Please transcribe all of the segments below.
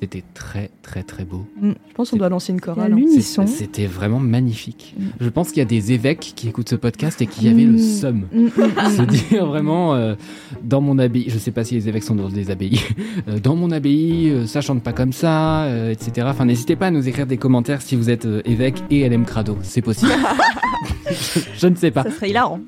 C'était très très très beau. Mm. Je pense qu'on doit lancer une chorale. hein. l'unisson. C'était vraiment magnifique. Mm. Je pense qu'il y a des évêques qui écoutent ce podcast et qui avaient le Mm. somme. Mm. Se dire vraiment euh, dans mon abbaye, je sais pas si les évêques sont dans des abbayes, Euh, dans mon abbaye, euh, ça chante pas comme ça, euh, etc. Enfin, n'hésitez pas à nous écrire des commentaires si vous êtes euh, évêque et LM Crado, c'est possible. je, je ne sais pas. Ça serait hilarant.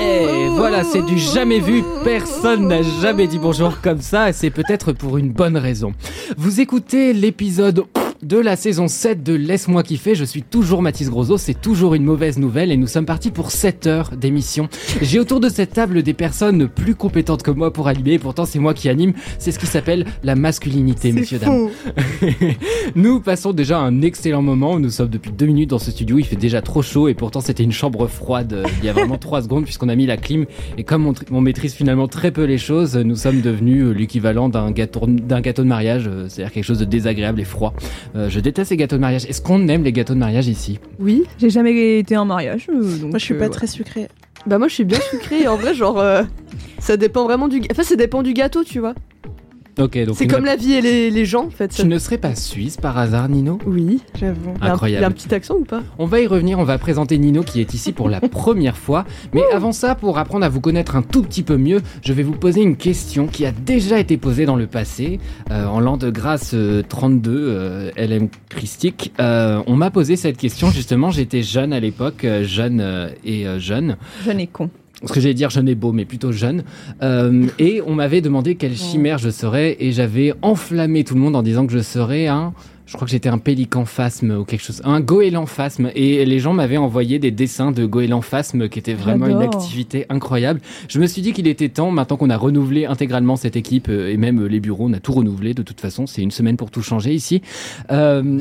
Et voilà, c'est du jamais vu. Personne n'a jamais dit bonjour comme ça et c'est peut-être pour une bonne raison. Vous écoutez l'épisode de la saison 7 de Laisse-moi kiffer. Je suis toujours Mathis Grosso. C'est toujours une mauvaise nouvelle et nous sommes partis pour 7 heures d'émission. J'ai autour de cette table des personnes plus compétentes que moi pour animer et pourtant c'est moi qui anime. C'est ce qui s'appelle la masculinité, messieurs, dames. Nous passons déjà un excellent moment. Nous sommes depuis deux minutes dans ce studio. Il fait déjà trop chaud et pourtant c'était une chambre froide euh, il y a vraiment trois secondes puisqu'on a mis la clim. Et comme on maîtrise finalement très peu les choses, nous sommes devenus euh, l'équivalent d'un gâteau, d'un gâteau de mariage, euh, c'est-à-dire quelque chose de désagréable et froid. Euh, je déteste les gâteaux de mariage. Est-ce qu'on aime les gâteaux de mariage ici? Oui, j'ai jamais été un mariage. euh, donc, Moi, je suis euh, pas ouais. très sucrée. Bah moi je suis bien sucrée en vrai genre euh, ça dépend vraiment du enfin ça dépend du gâteau tu vois. Ok, donc C'est comme la vie et les, les gens en fait. ça- ne serais pas suisse par hasard, Nino? Oui. J'avoue. Un- Il y a Incroyable. un petit accent ou pas? On va y revenir, on va présenter Nino qui est ici pour la première fois. Mais avant ça, pour apprendre à vous connaître un tout petit peu mieux, je vais vous poser une question qui a déjà été posée dans le passé. Euh, en l'an de grâce euh, 32, euh, LM Christique, euh, on m'a posé cette question justement. J'étais jeune à l'époque, euh, jeune euh, et euh, jeune. Jeune et con. Ce que j'allais dire jeune et beau, mais plutôt jeune. Euh, et on m'avait demandé quelle chimère je serais, et j'avais enflammé tout le monde en disant que je serais un. Je crois que j'étais un pélican phasme ou quelque chose, un goéland phasme. Et les gens m'avaient envoyé des dessins de goéland phasme qui étaient vraiment une activité incroyable. Je me suis dit qu'il était temps, maintenant qu'on a renouvelé intégralement cette équipe euh, et même euh, les bureaux, on a tout renouvelé de toute façon. C'est une semaine pour tout changer ici. Euh,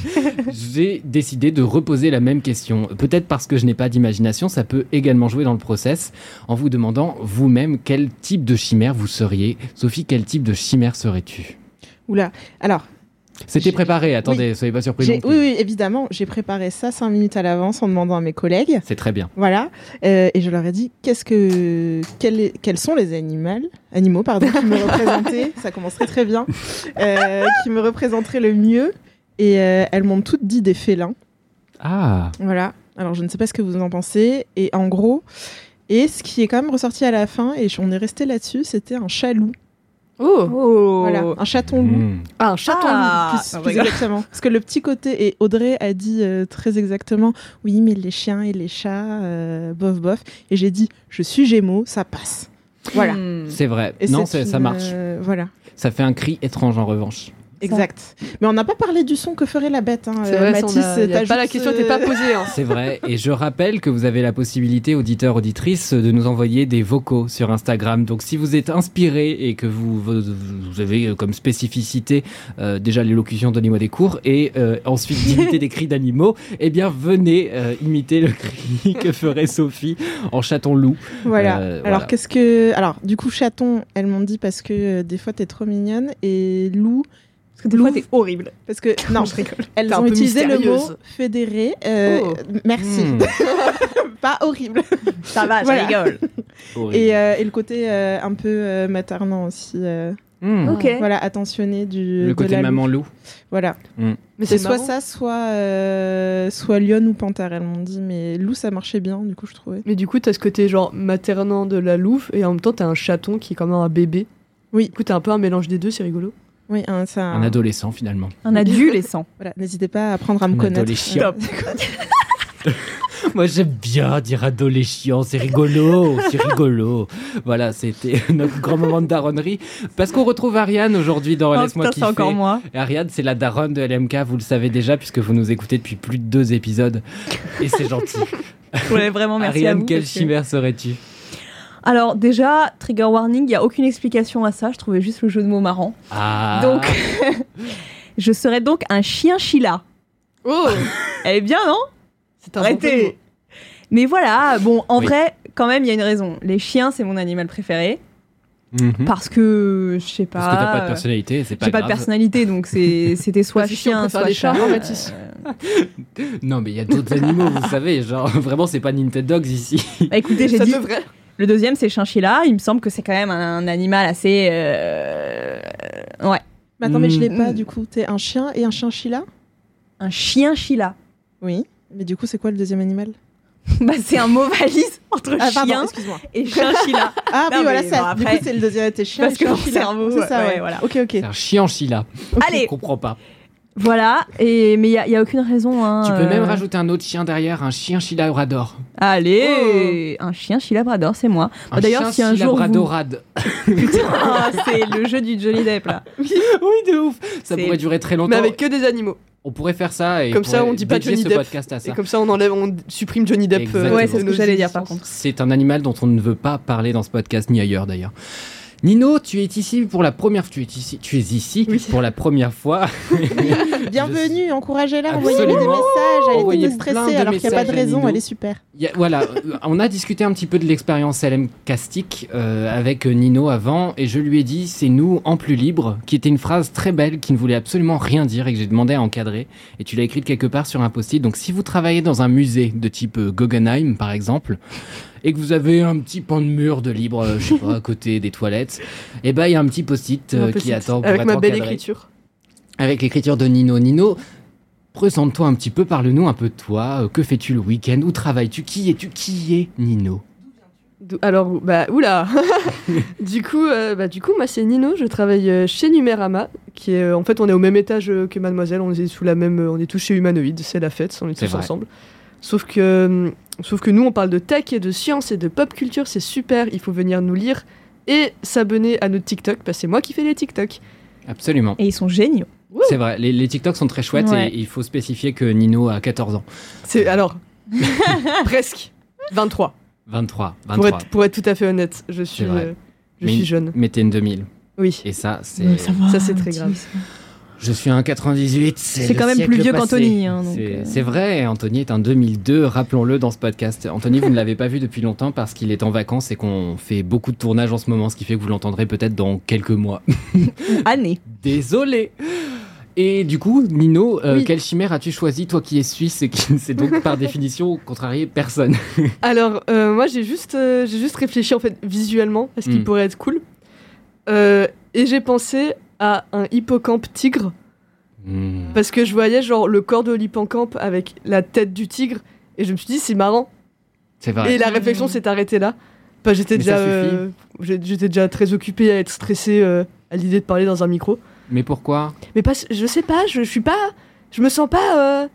j'ai décidé de reposer la même question. Peut-être parce que je n'ai pas d'imagination, ça peut également jouer dans le process en vous demandant vous-même quel type de chimère vous seriez. Sophie, quel type de chimère serais-tu? Oula. Alors, C'était préparé, attendez, soyez pas surpris. oui, oui, évidemment, j'ai préparé ça cinq minutes à l'avance en demandant à mes collègues. C'est très bien. Voilà. Euh, et je leur ai dit qu'est-ce que quel quels sont les animaux animaux pardon qui me représentaient. ça commencerait très bien. euh, qui me représenteraient le mieux. Et euh, elles m'ont toutes dit des félins. Ah, Voilà. Alors je ne sais pas ce que vous en pensez. Et en gros, et ce qui est quand même ressorti à la fin, et on est resté là-dessus, c'était un chat-loup. Oh. Oh Voilà, un hmm. Ah un chaton. Ah. Plus, Ah, plus regarde. exactement. Parce que le petit côté, et Audrey a dit euh, très exactement, oui, mais les chiens et les chats, euh, bof, bof. Et j'ai dit, je suis Gémeaux, ça passe. Voilà. Hmm. c'est vrai. Et non, ça une, marche. euh, voilà, Ça fait un cri étrange en revanche. Exact. Mais on n'a pas parlé du son que ferait la bête. Hein. C'est Euh, vrai, on Mathis, a- y a t'as pas la question n'était pas euh, posée. Hein. C'est vrai. Et je rappelle que vous avez la possibilité, auditeurs, auditrices, de nous envoyer des vocaux sur Instagram. Donc si vous êtes inspiré et que vous, vous, vous avez euh, comme spécificité euh, déjà l'élocution Donnez-moi des cours et euh, ensuite d'imiter des cris d'animaux, eh bien venez euh, imiter le cri que ferait Sophie en chaton-loup. Voilà. Euh, Alors voilà. qu'est-ce que, alors du coup chaton, elles m'ont dit parce que euh, des fois t'es trop mignonne et loup. Parce que des fois, t'es horrible. Parce que non, je rigole. Elles ont utilisé le mot fédéré. euh, Oh. Merci. Hmm. pas horrible. Ça va, Voilà. je rigole. Et, euh, et le côté euh, un peu euh, maternant aussi. euh, Hmm. Ok. Voilà, attentionné du. Le de côté la maman loup. loup. Voilà. Mais C'est c'est soit marrant. ça, soit euh, soit lion ou panthère. Elles m'ont dit, mais loup ça marchait bien. Du coup, je trouvais. Mais du coup, t'as ce côté genre maternant de la louve et en même temps, t'as un chaton qui est comme un bébé. Oui. Du coup, t'as un peu un mélange des deux, c'est rigolo. Oui, un, ça. Un adolescent finalement. Un adolescent. Voilà, n'hésitez pas à apprendre à me Un connaître. adolescent. Moi j'aime bien dire adolescent, c'est rigolo, c'est rigolo. Voilà, c'était notre grand moment de daronnerie. Parce qu'on retrouve Ariane aujourd'hui dans Oh, Laisse-moi kiffer. encore moi. Et Ariane, c'est la daronne de LMK, vous le savez déjà, puisque vous nous écoutez depuis plus de deux épisodes. Et c'est gentil. Ouais, vraiment, merci à Ariane, vous. quelle que- chimère serais-tu Alors, déjà, trigger warning, il n'y a aucune explication à ça. Je trouvais juste le jeu de mots marrant. Ah Donc, je serais donc un chien Sheila. Oh Elle est bien, non? C'est bon mots. Mais voilà, bon, en Oui. vrai, quand même, il y a une raison. Les chiens, c'est mon animal préféré. Mhm. Parce que, je sais pas. Parce que t'as pas de personnalité, c'est pas J'ai pas de personnalité, donc c'était soit chien, soit les chats, chat. Euh, Non, mais il y a d'autres animaux, vous savez. Genre, vraiment, c'est pas Nintendo Dogs ici. Bah écoutez, j'ai Ça dit. devrait. Le deuxième, c'est chinchilla. Il me semble que c'est quand même un animal assez. euh, Ouais. Mais attends, mais je l'ai Mm. pas du coup. T'es un chien et un chinchilla? Un chien chila. Oui. Mais du coup, c'est quoi le deuxième animal? Bah, c'est un mot valise entre Ah, pardon, chien excuse-moi. et chinchilla. Ah Non, oui, voilà mais ça. bon, Du après- coup, c'est le deuxième, t'es chien Parce et que mon chinchilla. cerveau, C'est ça, ouais, ouais. voilà. Ok, ok. C'est un chien chila. Allez. Je comprends pas. Voilà. Et, mais il n'y a, y a aucune raison. Hein, Tu peux euh, même rajouter un autre chien derrière, un chien chila labrador. Allez Un chien chilabrador, c'est moi. Un Bah, D'ailleurs, chien si un jour. Vous... Putain, c'est le jeu du Johnny Depp là. oui, de ouf. Ça pourrait durer très longtemps. Mais avec que des animaux. On pourrait faire ça et Comme ça, on dit pas Johnny ce Depp. podcast à ça. Et comme ça, on enlève, on supprime Johnny Depp. euh. Ouais, c'est ce que nos j'allais dire par contre. C'est un animal dont on ne veut pas parler dans ce podcast ni ailleurs d'ailleurs. Nino, tu es ici pour la première tu es ici, tu es ici Oui. pour la première fois. Bienvenue, encouragez-la, envoyez-lui des messages. Elle Envoyez plein stressée alors qu'il n'y a pas de raison, elle est super. Il y a- voilà, euh, on a discuté un petit peu de l'expérience LM Castic euh, avec Nino avant et je lui ai dit c'est nous en plus libre, qui était une phrase très belle qui ne voulait absolument rien dire et que j'ai demandé à encadrer et tu l'as écrite quelque part sur un post-it. Donc si vous travaillez dans un musée de type euh, Guggenheim par exemple et que vous avez un petit pan de mur de libre, euh, je sais pas, à côté des toilettes, et ben il y a un petit post-it euh, qui attend pour Avec être ma belle encadré. écriture. Avec l'écriture de Nino. Nino, présente-toi un petit peu, parle-nous un peu de toi. Euh, Que fais-tu le week-end Où travailles-tu Qui es-tu Qui est Nino? Alors, bah, oula Du coup, euh, bah, du coup, moi, c'est Nino, je travaille chez Numérama, qui est, en fait, on est au même étage que Mademoiselle, on est sous la même, on est tous chez Humanoïde, c'est la fête, on est tous vrai. ensemble. Sauf que, euh, sauf que nous, on parle de tech et de science et de pop culture, c'est super, il faut venir nous lire et s'abonner à notre TikTok, parce que c'est moi qui fais les TikTok. Absolument. Et ils sont géniaux. C'est vrai, les, les TikToks sont très chouettes Ouais. et il faut spécifier que Nino a 14 ans. C'est, alors, presque 23, 23, pour 23. être, pour être tout à fait honnête, je suis, euh, je Mais- suis jeune. Mais t'es une 2000. Oui. Et ça, c'est. Ça c'est très grave. Je suis un 98. C'est quand même plus vieux qu'Anthony, hein, C'est euh. c'est vrai, Anthony est un 2002, rappelons-le dans ce podcast. Anthony, vous ne l'avez pas vu depuis longtemps parce qu'il est en vacances et qu'on fait beaucoup de tournages en ce moment, ce qui fait que vous l'entendrez peut-être dans quelques mois. Année. Désolé. Et du coup, Nino, euh, Oui. quelle chimère as-tu choisi, toi qui es suisse et qui ne sait donc par définition contrarier personne? Alors, euh, moi, j'ai juste, euh, j'ai juste réfléchi en fait visuellement à ce qui Mm. pourrait être cool. Et j'ai pensé à un hippocampe tigre Hmm. parce que je voyais genre le corps de l'hippocampe avec la tête du tigre et je me suis dit c'est marrant. C'est vrai. Et la réflexion s'est arrêtée là. Bah, j'étais déjà, euh, j'étais déjà très occupée à être stressée euh, à l'idée de parler dans un micro. Mais pourquoi? Mais pas, je sais pas, je, je suis pas, je me sens pas. euh,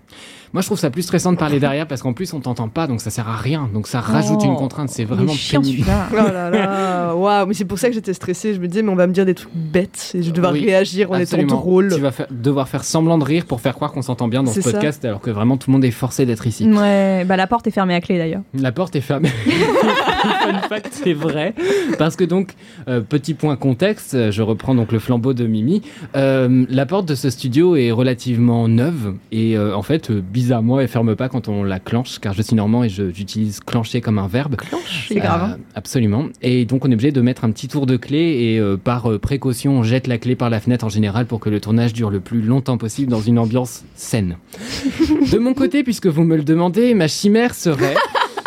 Moi, je trouve ça plus stressant de parler derrière parce qu'en plus, on t'entend pas, donc ça sert à rien. Donc ça rajoute Oh, une contrainte. C'est vraiment chiant pénible. celui-là. Oh là là, waouh, mais c'est pour ça que j'étais stressée. Je me disais, mais on va me dire des trucs bêtes et je vais devoir Oui, réagir en Absolument. étant drôle. Tu vas faire- devoir faire semblant de rire pour faire croire qu'on s'entend bien dans ce ça. podcast, alors que vraiment tout le monde est forcé d'être ici. Ouais, bah la porte est fermée à clé d'ailleurs. La porte est fermée. Fun fact, c'est vrai. Parce que donc, euh, petit point contexte, euh, je reprends donc le flambeau de Mimi. Euh, la porte de ce studio est relativement neuve et euh, en fait, euh, bizarrement, elle ferme pas quand on la clenche, car je suis normand et j'utilise clencher comme un verbe. C'est grave. hein. Euh, absolument. Et donc on est obligé de mettre un petit tour de clé et euh, par euh, précaution on jette la clé par la fenêtre en général pour que le tournage dure le plus longtemps possible dans une ambiance saine. de mon côté, puisque vous me le demandez, ma chimère serait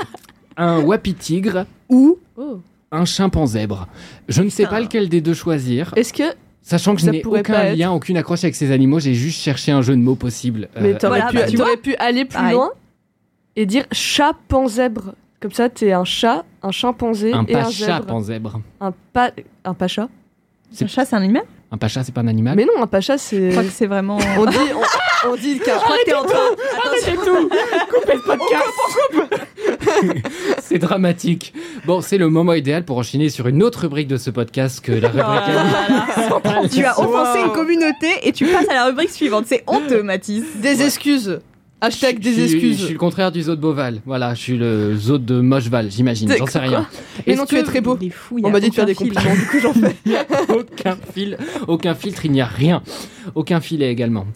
un wapi tigre ou Oh. un chimpanzé zèbre. Je ne sais pas lequel des deux choisir, Est-ce que. Sachant que je n'ai aucun pas être- lien, aucune accroche avec ces animaux, j'ai juste cherché un jeu de mots possible. Mais Euh, t'aurais voilà, pu, bah, tu t'aurais pu aller plus Pareil. loin et dire chat panzèbre. Comme ça, t'es un chat, un chimpanzé un et un pacha zèbre. panzèbre. Un, pa... un pacha C'est- Un chat, c'est un animal? Un pacha, c'est pas un animal? Mais non, un pacha, Je c'est. crois que c'est vraiment. On dit, on, on dit qu'un. Je crois que t'es en train. Attention. tout Coupez le podcast c'est dramatique. Bon, c'est le moment idéal pour enchaîner sur une autre rubrique de ce podcast que la rubrique Voilà. tu as offensé une communauté et tu passes à la rubrique suivante. C'est honteux, Mathis. Des excuses. Hashtag Je des suis- Je suis excuses. le contraire du zoo de Beauval. Voilà, je suis le zoo de Mocheval, j'imagine. J'en sais rien. Mais non, tu es très beau. Fou, On a m'a dit de faire des compliments, du coup j'en fais. aucun fil, aucun filtre, il n'y a rien. Aucun filet également.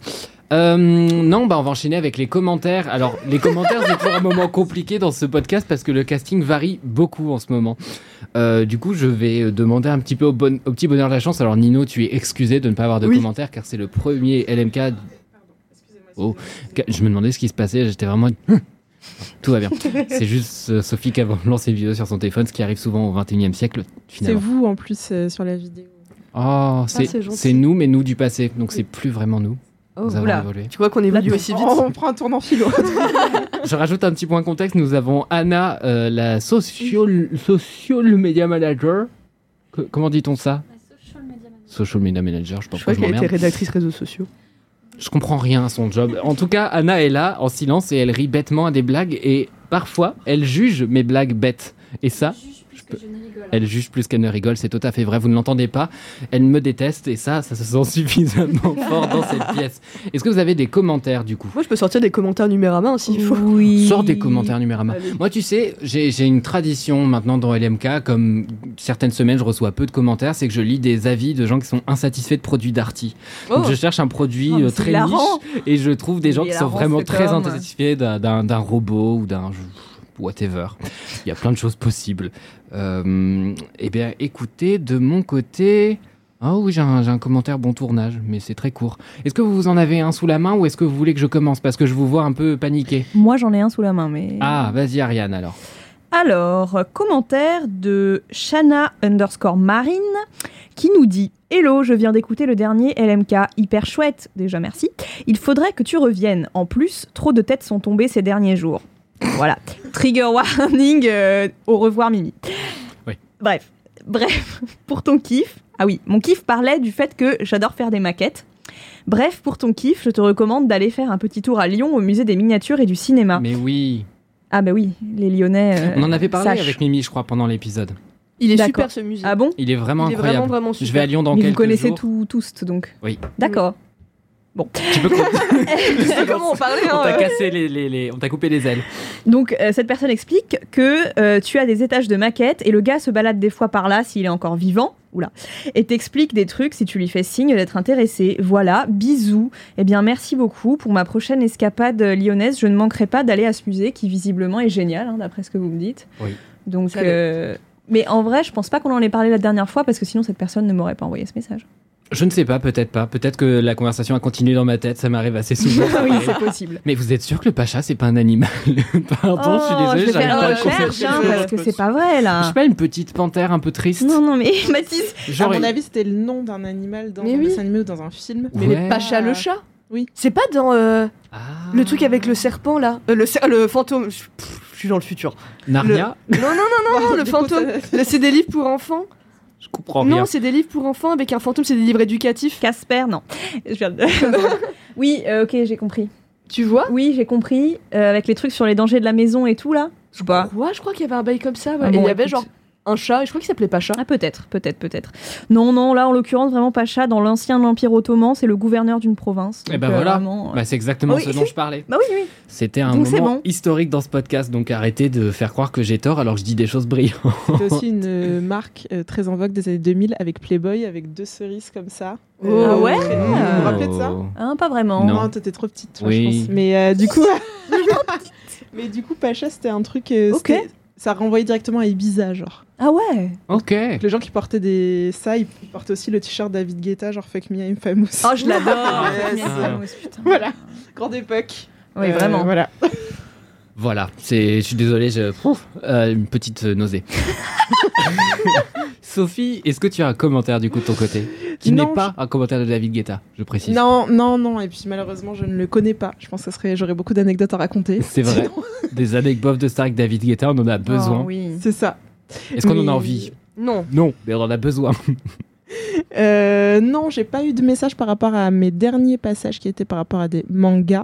Euh, non, bah on va enchaîner avec les commentaires. Alors, les commentaires, c'est toujours un moment compliqué dans ce podcast parce que le casting varie beaucoup en ce moment. Euh, du coup, je vais euh, demander un petit peu au, bon- au petit bonheur de la chance. Alors, Nino, tu es excusé de ne pas avoir de Oui. commentaires car c'est le premier LMK. Oh, je me demandais ce qui se passait. J'étais vraiment. Tout va bien. C'est juste euh, Sophie qui a lancé une vidéo sur son téléphone, ce qui arrive souvent au 21 e siècle, C'est vous en plus euh, sur la vidéo. Oh, c'est gentil. c'est nous, mais nous du passé. Donc c'est plus vraiment nous. Oh, Nous avons oula. évolué. Tu vois qu'on évolue aussi vite. Oh, on prend un tournant philo. Je rajoute un petit point contexte. Nous avons Anna, euh, la social, social media manager. Que- comment dit-on ça? Social media manager, je pas Je je qu'elle était rédactrice réseaux sociaux. Je comprends rien à son job. En tout cas, Anna est là, en silence, et elle rit bêtement à des blagues. Et parfois, elle juge mes blagues bêtes. Et ça, je peux- elle juge plus qu'elle ne rigole, c'est tout à fait vrai. Vous ne l'entendez pas. Elle me déteste, et ça, ça se sent suffisamment fort dans cette pièce. Est-ce que vous avez des commentaires du coup? Moi je peux sortir des commentaires numérama s'il faut. Oui. Sors des commentaires. Allez. Moi, tu sais, j'ai une tradition maintenant dans LMK, comme certaines semaines, je reçois peu de commentaires, c'est que je lis des avis de gens qui sont insatisfaits de produits d'Arty. Oh. Donc, je cherche un produit Oh, euh, très hilarant. niche et je trouve des gens qui sont vraiment très insatisfaits d'un robot ou d'un whatever. Il y a plein de choses possibles. Euh, eh bien, écoutez, de mon côté. Ah oui, j'ai un, un commentaire bon tournage, mais c'est très court. Est-ce que vous en avez un sous la main ou est-ce que vous voulez que je commence? Parce que je vous vois un peu paniqué. Moi, j'en ai un sous la main, mais. Ah, vas-y Ariane alors. Alors, commentaire de Shana underscore Marine qui nous dit Hello, je viens d'écouter le dernier LMK, hyper chouette, déjà merci. Il faudrait que tu reviennes. En plus, trop de têtes sont tombées ces derniers jours. Voilà. Trigger warning, euh, au revoir Mimi. Oui. Bref, bref, pour ton kiff. Ah oui, mon kiff parlait du fait que j'adore faire des maquettes. Bref, pour ton kiff, je te recommande d'aller faire un petit tour à Lyon au musée des miniatures et du cinéma. Mais oui. Ah bah oui, les Lyonnais. euh, On en avait parlé sachent. avec Mimi, je crois, pendant l'épisode. Il est super ce musée. Ah bon? Il est vraiment Il est incroyable. vraiment vraiment super. je vais à Lyon dans Mais vous quelques connaissez jours. tout, tous, donc. Oui. D'accord. Tu peux Je sais comment on parlait. On t'a cassé les, les- les- on t'a coupé les ailes. Donc, euh, cette personne explique que euh, tu as des étages de maquettes et le gars se balade des fois par là s'il est encore vivant. Oula. Et t'explique des trucs si tu lui fais signe d'être intéressé. Voilà, bisous. Eh bien, merci beaucoup. Pour ma prochaine escapade lyonnaise, je ne manquerai pas d'aller à ce musée qui visiblement est génial, hein, d'après ce que vous me dites. Oui. Donc, euh, mais en vrai, je pense pas qu'on en ait parlé la dernière fois parce que sinon cette personne ne m'aurait pas envoyé ce message. Je ne sais pas, peut-être pas. Peut-être que la conversation a continué dans ma tête, ça m'arrive assez souvent. oui, c'est possible. Mais vous êtes sûr que le pacha, c'est pas un animal? Pardon, je suis Oh, désolé, je vais j'arrive faire pas à recherche hein, parce que c'est pas vrai Je là. suis pas une petite panthère un peu triste. Non, non, mais Mathis, Genre, À mon avis, c'était le nom d'un animal dans Mais un oui. dessin animé ou dans un film. Mais Ouais. les Pacha le chat? Oui. C'est pas dans euh, Ah. le truc avec le serpent là? Euh, le, cer- le fantôme. Je pff, je suis dans le futur. Narnia? Non, non, non, non, non, le fantôme. C'est des livres pour enfants Je comprends rien. Non, c'est des livres pour enfants avec un fantôme, c'est des livres éducatifs. Casper, non. Je viens de- oui, euh, ok, j'ai compris. Tu vois? Oui, j'ai compris. euh, avec les trucs sur les dangers de la maison et tout là. Je sais pas. Ouais, je crois qu'il y avait un bail comme ça. ouais. Ah et il y avait écoute. genre un chat, et je crois qu'il s'appelait Pacha. Ah peut-être, peut-être, peut-être. Non, non, là en l'occurrence vraiment Pacha dans l'ancien empire ottoman, c'est le gouverneur d'une province. Eh Donc, ben euh, voilà. vraiment, euh, Bah, c'est exactement Oui, ce dont c'est- je parlais. Bah oui, oui. C'était un Donc c'est moment bon. historique dans ce podcast, donc arrêtez de faire croire que j'ai tort alors que je dis des choses brillantes. C'était aussi une euh, marque euh, très en vogue des années 2000 avec Playboy, avec deux cerises comme ça. Oh. Ah ouais Vous vous rappelez de ça Hein, pas vraiment. Non. Non, t'étais trop petite, toi, Oui. je pense. Mais euh, du coup, mais du coup, Pacha, c'était un truc. euh, Ok. Ça renvoyait directement à Ibiza, genre. Ah ouais. Ok. Donc, les gens qui portaient des ça, ils portaient aussi le t-shirt David Guetta, genre Fuck Me I'm Famous. Oh, je l'adore. Yes. Putain. Voilà. Grande époque. Oui, Euh, vraiment. Voilà. Voilà, c'est, je suis désolé, je, Ouf, euh, une petite euh, nausée. Sophie, est-ce que tu as un commentaire du coup de ton côté? Qui n'est pas un commentaire de David Guetta, je précise. Non, non, non. Et puis malheureusement, je ne le connais pas. Je pense que serait, j'aurais beaucoup d'anecdotes à raconter. C'est vrai. Des anecdotes de Star avec David Guetta, on en a besoin. Oh, oui. C'est ça. Est-ce qu'on en a envie? Non. Non, mais on en a besoin. Euh, non, j'ai pas eu de message par rapport à mes derniers passages qui étaient par rapport à des mangas.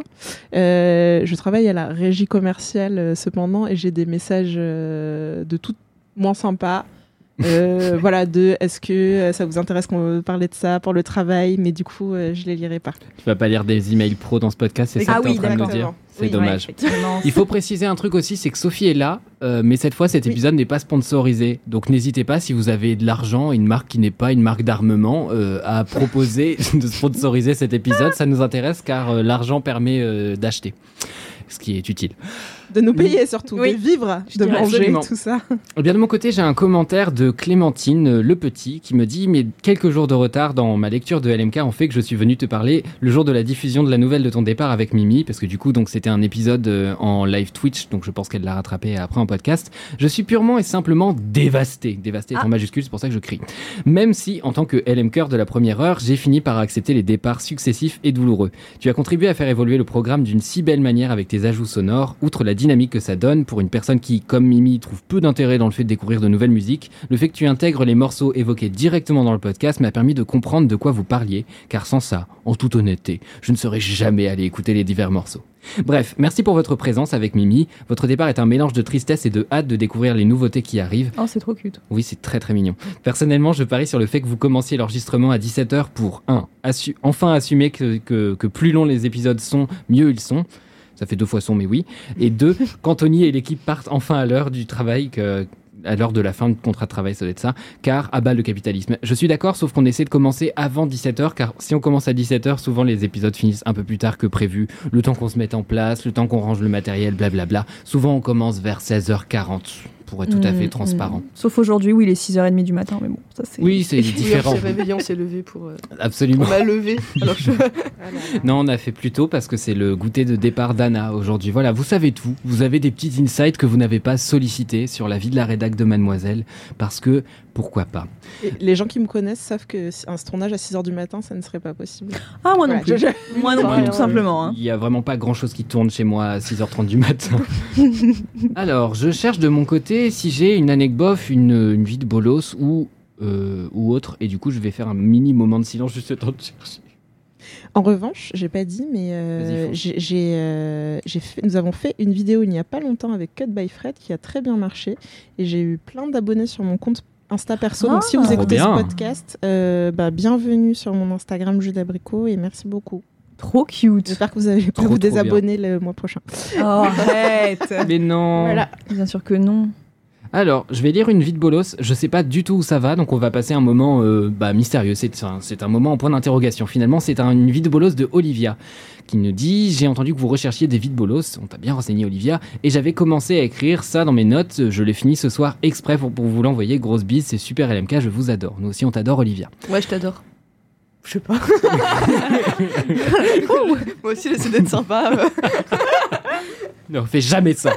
Euh, je travaille à la régie commerciale euh, cependant et j'ai des messages euh, de tout moins sympas. Euh, voilà, de est-ce que euh, ça vous intéresse qu'on parle de ça pour le travail, mais du coup, euh, je les lirai pas. Tu vas pas lire des emails pro dans ce podcast, c'est ça que t'es oui, en train de dire. C'est Oui, dommage. ouais. Il faut préciser un truc aussi, c'est que Sophie est là, euh, mais cette fois cet Oui. épisode n'est pas sponsorisé. Donc n'hésitez pas si vous avez de l'argent, une marque qui n'est pas une marque d'armement, euh, à proposer de sponsoriser cet épisode. Ça nous intéresse car euh, l'argent permet euh, d'acheter, ce qui est utile. De nous payer surtout, Oui. de vivre, Je de manger, absolument. tout ça. Eh bien de mon côté, j'ai un commentaire de Clémentine euh, Le Petit qui me dit mais quelques jours de retard dans ma lecture de LMK ont fait que je suis venu te parler le jour de la diffusion de la nouvelle de ton départ avec Mimi parce que du coup donc c'était un épisode euh, en live Twitch donc je pense qu'elle l'a rattrapé après en podcast. Je suis purement et simplement dévasté. Dévasté en Ah. majuscule, c'est pour ça que je crie. Même si en tant que LMKer de la première heure, j'ai fini par accepter les départs successifs et douloureux. Tu as contribué à faire évoluer le programme d'une si belle manière avec tes ajouts sonores, outre la dynamique que ça donne pour une personne qui, comme Mimi, trouve peu d'intérêt dans le fait de découvrir de nouvelles musiques. Le fait que tu intègres les morceaux évoqués directement dans le podcast m'a permis de comprendre de quoi vous parliez, car sans ça, en toute honnêteté, je ne serais jamais allé écouter les divers morceaux. Bref, merci pour votre présence avec Mimi. Votre départ est un mélange de tristesse et de hâte de découvrir les nouveautés qui arrivent. Oh, c'est trop cute. Oui, c'est très très mignon. Personnellement, je parie sur le fait que vous commenciez l'enregistrement à 17h pour 1. enfin assumer que, que, que plus longs les épisodes sont, mieux ils sont. Ça fait deux fois son, mais oui. Et deux, qu'Anthony et l'équipe partent enfin à l'heure du travail, à l'heure de la fin du contrat de travail, ça doit être ça, car à bas le capitalisme. Je suis d'accord, sauf qu'on essaie de commencer avant 17h, car si on commence à 17h, souvent les épisodes finissent un peu plus tard que prévu. Le temps qu'on se mette en place, le temps qu'on range le matériel, blablabla. Souvent on commence vers 16h40, pour être tout à fait Mm, transparent. mm. Sauf aujourd'hui où il est 6h30 du matin, mais bon, ça c'est. Oui, c'est Oui, différent. on s'est réveillé, on s'est levé pour. euh, Absolument. On m'a levé. Alors je... Non, on a fait plus tôt parce que c'est le goûter de départ d'Anna aujourd'hui. Voilà, vous savez tout. Vous avez des petits insights que vous n'avez pas sollicités sur la vie de la rédac de Mademoiselle parce que pourquoi pas. Et les gens qui me connaissent savent que un tournage à 6h du matin, ça ne serait pas possible. Ah, moi non plus. je- Moi non plus, tout simplement. hein. Il y a vraiment pas grand chose qui tourne chez moi à 6h30 du matin. Alors, je cherche de mon côté si j'ai une anecdote, une, une vie de bolos ou, euh, ou autre. Et du coup, je vais faire un mini moment de silence juste le temps de chercher. En revanche, j'ai pas dit, mais euh, j'ai, euh, fait, nous avons fait une vidéo il n'y a pas longtemps avec Cut by Fred qui a très bien marché et j'ai eu plein d'abonnés sur mon compte Insta perso. Donc si vous Trop écoutez bien. ce podcast, euh, bah, bienvenue sur mon Instagram jus d'abricot et merci beaucoup. Trop cute. J'espère que vous allez pas vous bien. désabonner le mois prochain. Oh, arrête. Mais non Voilà. Bien sûr que non. Alors, je vais lire une vie de bolos. Je sais pas du tout où ça va, donc on va passer un moment euh, bah, mystérieux. C'est un, moment en point d'interrogation. Finalement, c'est un- une vie de bolos de Olivia qui nous dit J'ai entendu que vous recherchiez des vies de bolos. On t'a bien renseigné, Olivia. Et j'avais commencé à écrire ça dans mes notes. Je l'ai fini ce soir exprès pour, pour vous l'envoyer. Grosse bise, c'est super LMK, je vous adore. Nous aussi, on t'adore, Olivia. Ouais, je t'adore. Je sais pas. Moi aussi, j'essaie d'être sympa. Ne fais jamais ça.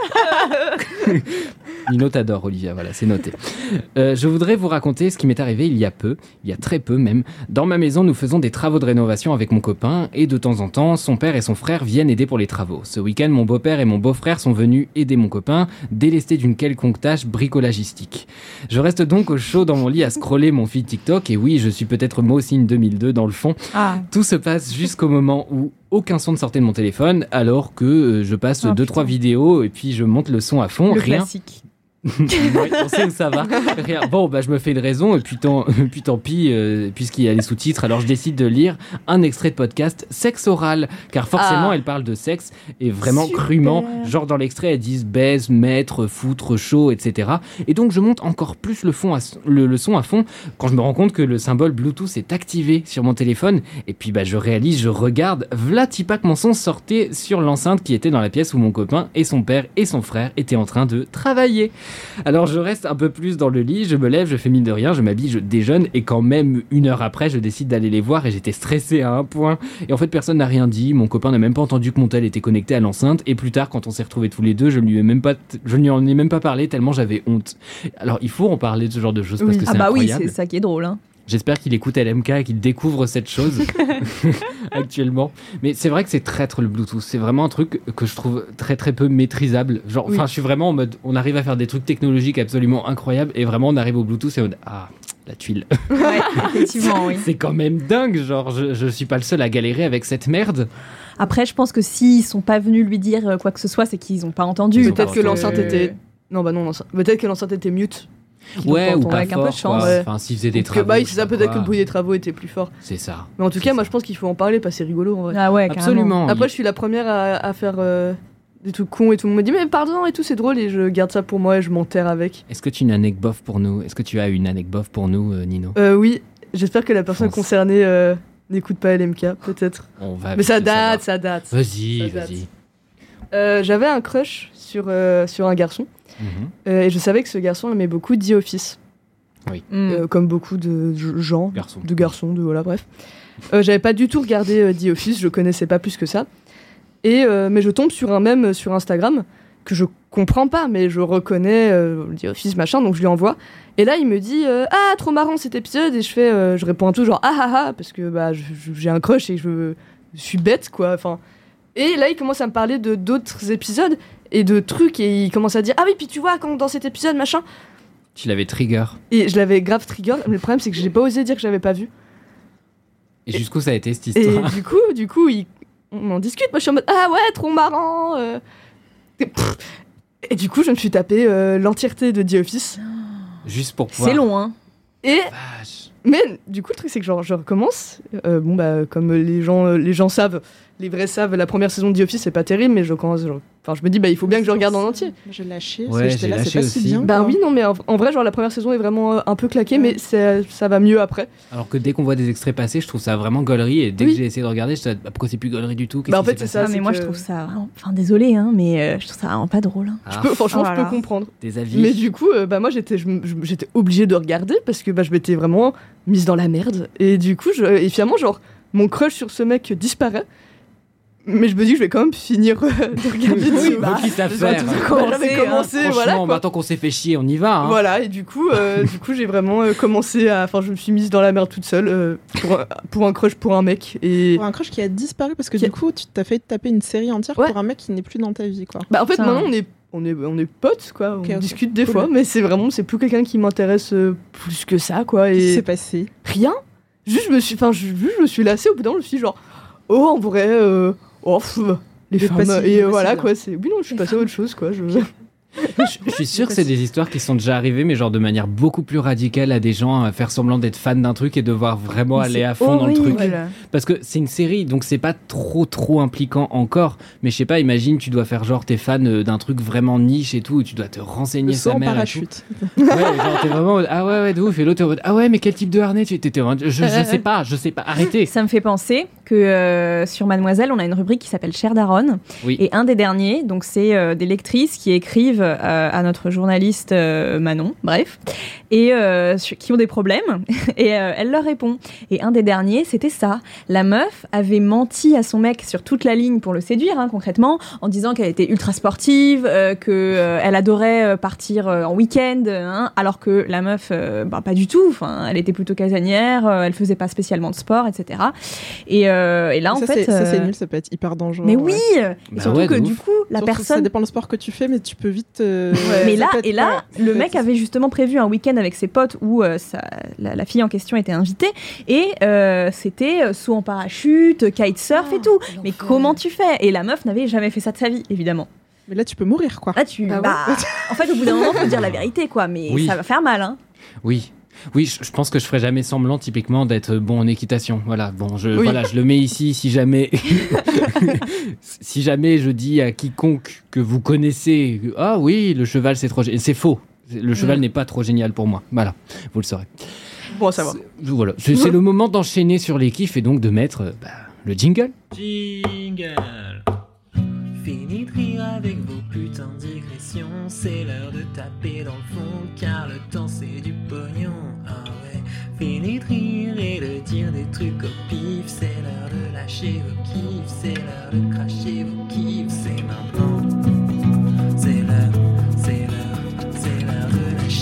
Nino t'adore, Olivia, voilà, c'est noté. Euh, je voudrais vous raconter ce qui m'est arrivé il y a peu, il y a très peu même. Dans ma maison, nous faisons des travaux de rénovation avec mon copain et de temps en temps, son père et son frère viennent aider pour les travaux. Ce week-end, mon beau-père et mon beau-frère sont venus aider mon copain, délesté d'une quelconque tâche bricolagistique. Je reste donc au chaud dans mon lit à scroller mon feed TikTok et oui, je suis peut-être moi aussi une 2002 dans le fond. Ah, Tout se passe jusqu'au moment où aucun son ne sortait de mon téléphone, alors que euh, je passe Oh, deux putain. trois vidéos et puis je monte le son à fond. le rien. classique. On sait où ça va. Bon, bah je me fais une raison et puis tant, puis tant pis, euh, puisqu'il y a les sous-titres. Alors je décide de lire un extrait de podcast sexe oral, car forcément Ah. elle parle de sexe et vraiment Super. crûment. Genre dans l'extrait elles disent baise, mettre, foutre, chaud, etc. Et donc je monte encore plus le, fond à, le, le son à fond quand je me rends compte que le symbole Bluetooth est activé sur mon téléphone. Et puis bah je réalise, je regarde, v'là Tipa que mon son sortait sur l'enceinte qui était dans la pièce où mon copain et son père et son frère étaient en train de travailler. Alors je reste un peu plus dans le lit, je me lève, je fais mine de rien, je m'habille, je déjeune et quand même une heure après, je décide d'aller les voir et j'étais stressé à un point. Et en fait, personne n'a rien dit, mon copain n'a même pas entendu que mon tel était connecté à l'enceinte et plus tard, quand on s'est retrouvés tous les deux, je ne lui ai même pas, je lui en ai même pas parlé tellement j'avais honte. Alors il faut en parler de ce genre de choses parce que Ah c'est bah oui, c'est ça qui est drôle. Hein. J'espère qu'il écoute LMK et qu'il découvre cette chose actuellement. Mais c'est vrai que c'est traître le Bluetooth. C'est vraiment un truc que je trouve très très peu maîtrisable. Genre, Oui. enfin, je suis vraiment en mode, on arrive à faire des trucs technologiques absolument incroyables et vraiment on arrive au Bluetooth et on ah, la tuile. Ouais, effectivement, oui. C'est quand même dingue, genre, je, je suis pas le seul à galérer avec cette merde. Après, je pense que s'ils sont pas venus lui dire euh, quoi que ce soit, c'est qu'ils ont pas entendu. Peut-être que l'enceinte était. Non, bah non, l'enceinte- peut-être que l'enceinte était mute. Ouais, ou pas avec un peu de fort, chance. Ouais. Enfin, s'ils faisaient des Donc, travaux. bah, je c'est sais ça, peut-être que le bruit des travaux était plus fort. C'est ça. Mais en tout C'est cas, moi je pense qu'il faut en parler parce que c'est rigolo en vrai. Ah ouais. Absolument. Après, je suis la première à, à faire euh, des trucs cons et tout le monde me dit mais pardon et tout, c'est drôle et je garde ça pour moi et je m'enterre avec. Est-ce que tu as une anecdote pour nous? Est-ce que tu as une anecdote pour nous, euh, Nino? Euh, oui, j'espère que la personne concernée euh, n'écoute pas LMK, peut-être. On va Mais ça date, ça date. Vas-y, Ça date. vas-y. Euh, J'avais un crush sur, euh, sur un garçon Mhm. euh, et je savais que ce garçon aimait beaucoup The Office, Mm. euh, comme beaucoup de gens, Garçon. de garçons, de voilà, bref. Euh, J'avais pas du tout regardé euh, The Office, je connaissais pas plus que ça. Et, euh, mais je tombe sur un mème sur Instagram que je comprends pas, mais je reconnais euh, The Office machin, donc je lui envoie. Et là, il me dit euh, Ah, trop marrant cet épisode. Et je fais, euh, je réponds un tout genre Ah ah ah, parce que bah, j'ai un crush et je, je suis bête, quoi. Enfin. Et là, il commence à me parler de d'autres épisodes et de trucs, et il commence à dire Ah oui, puis tu vois, quand dans cet épisode, machin. Tu l'avais trigger. Et je l'avais grave trigger, mais le problème, c'est que j'ai pas osé dire que j'avais pas vu. Et jusqu'où ça a été cette Et histoire du coup, du coup, il- on en discute. Moi, je suis en mode ah ouais, trop marrant. euh. Et, pff. Et du coup, je me suis tapé euh, l'entièreté de The Office. Juste pour pouvoir. C'est long, hein. Et Vache. mais du coup, le truc c'est que genre je recommence. Euh, bon bah comme les gens, les gens savent, les vrais savent, la première saison de The Office c'est pas terrible, mais je commence. genre- Enfin, je me dis bah il faut bien que je regarde en entier. J'ai lâché. Ouais, parce que j'étais là, lâché c'est pas si aussi. bien. Bah quoi. oui, non, mais en, en vrai, genre la première saison est vraiment euh, un peu claquée, mais ça va mieux après. Alors que dès qu'on voit des extraits passer, je trouve ça vraiment gaulerie. Et dès que j'ai essayé de regarder, je me suis bah, pourquoi c'est plus gaulerie du tout? Bah, en fait, c'est ça. Ah, mais moi, que- je trouve ça. Enfin, désolé, hein, mais euh, je trouve ça vraiment pas drôle. hein. Ah, Je peux, franchement, Oh je peux comprendre. Des avis? Mais du coup, euh, bah moi j'étais, je je- j'étais obligée de regarder parce que bah je m'étais vraiment mise dans la merde. Et du coup, je, et finalement, genre mon crush sur ce mec disparaît. Mais je me dis que je vais quand même finir euh, de regarder Oui, bah, quitte à faire. Bah, j'avais hein. commencé, Franchement, voilà. quoi. maintenant qu'on s'est fait chier, on y va. hein. Voilà, et du coup, euh, du coup, j'ai vraiment euh, commencé à. Enfin, je me suis mise dans la merde toute seule euh, pour, un, pour un crush pour un mec. Et Pour un crush qui a disparu parce que Qui du coup, tu t'as fait taper une série entière Ouais. pour un mec qui n'est plus dans ta vie, quoi. bah, en fait, Putain. maintenant, on est, on est, on est potes, quoi. Ok, on discute des Cool. fois, mais c'est vraiment, c'est plus quelqu'un qui m'intéresse euh, plus que ça, quoi. Qu'est-ce qui Et s'est passé? rien. Juste, je me suis, enfin, je, je me suis lassée au bout d'un moment, je me suis dit, genre, oh, en vrai, euh, oh, pff, les femmes. et euh, voilà, quoi. C'est, oui, non, je suis passée à autre chose, quoi. Je... Je suis sûr que c'est des histoires qui sont déjà arrivées, mais genre de manière beaucoup plus radicale à des gens à faire semblant d'être fans d'un truc et devoir vraiment Mais aller à fond dans le truc. Parce que c'est une série, donc c'est pas trop trop impliquant encore. Mais je sais pas, imagine, tu dois faire genre t'es fan euh, d'un truc vraiment niche et tout, et tu dois te renseigner Le sa mère et parachute. tout. Ouais, genre t'es vraiment en mode, ah ouais ouais de ouf et l'autre ah ouais mais quel type de harnais tu mode, je, je sais pas, je sais pas, arrêtez. Ça me fait penser que euh, sur Mademoiselle, on a une rubrique qui s'appelle Cher Daronne. Oui. Et un des derniers, donc c'est euh, des lectrices qui écrivent à notre journaliste euh, Manon, bref, et euh, qui ont des problèmes, et euh, elle leur répond. Et un des derniers, c'était ça. La meuf avait menti à son mec sur toute la ligne pour le séduire, hein, concrètement, en disant qu'elle était ultra sportive, euh, que euh, elle adorait partir en week-end, hein, alors que la meuf, bah, pas du tout. Enfin, elle était plutôt casanière, elle faisait pas spécialement de sport, etc. Et, et là, en ça, fait, ça, c'est nul, ça peut être hyper dangereux. mais ouais. oui, Bah surtout ouais, que du coup, la Surtout, Ça personne. dépend le sport que tu fais, mais tu peux vite. Ouais. Mais là, et là, pas- le mec avait justement prévu un week-end avec ses potes où euh, ça- la, la fille en question était invitée et euh, c'était euh, saut en parachute, kitesurf et tout. Mais comment tu fais? Et la meuf n'avait jamais fait ça de sa vie, évidemment. Mais là, tu peux mourir, quoi. Là, tu. Ah ouais bah, en fait, au bout d'un moment, faut dire la vérité, quoi. Mais Oui. ça va faire mal, hein. Oui. Oui, je, pense que je ferai jamais semblant typiquement d'être bon en équitation. Voilà, bon, je, Oui. voilà, je le mets ici si jamais, si jamais je dis à quiconque que vous connaissez, ah oui, le cheval c'est trop, c'est faux. Le cheval Mm. n'est pas trop génial pour moi. Voilà, vous le saurez. Bon, ça va. C'est- Voilà, c'est c'est le moment d'enchaîner sur les kiffs et donc de mettre euh, bah, le jingle. Jingle Fini de rire avec vos putains de digressions C'est l'heure de taper dans le fond Car le temps c'est du pognon Ah ouais Fini de rire et de dire des trucs au pif C'est l'heure de lâcher vos kiffs C'est l'heure de cracher vos kiffs C'est maintenant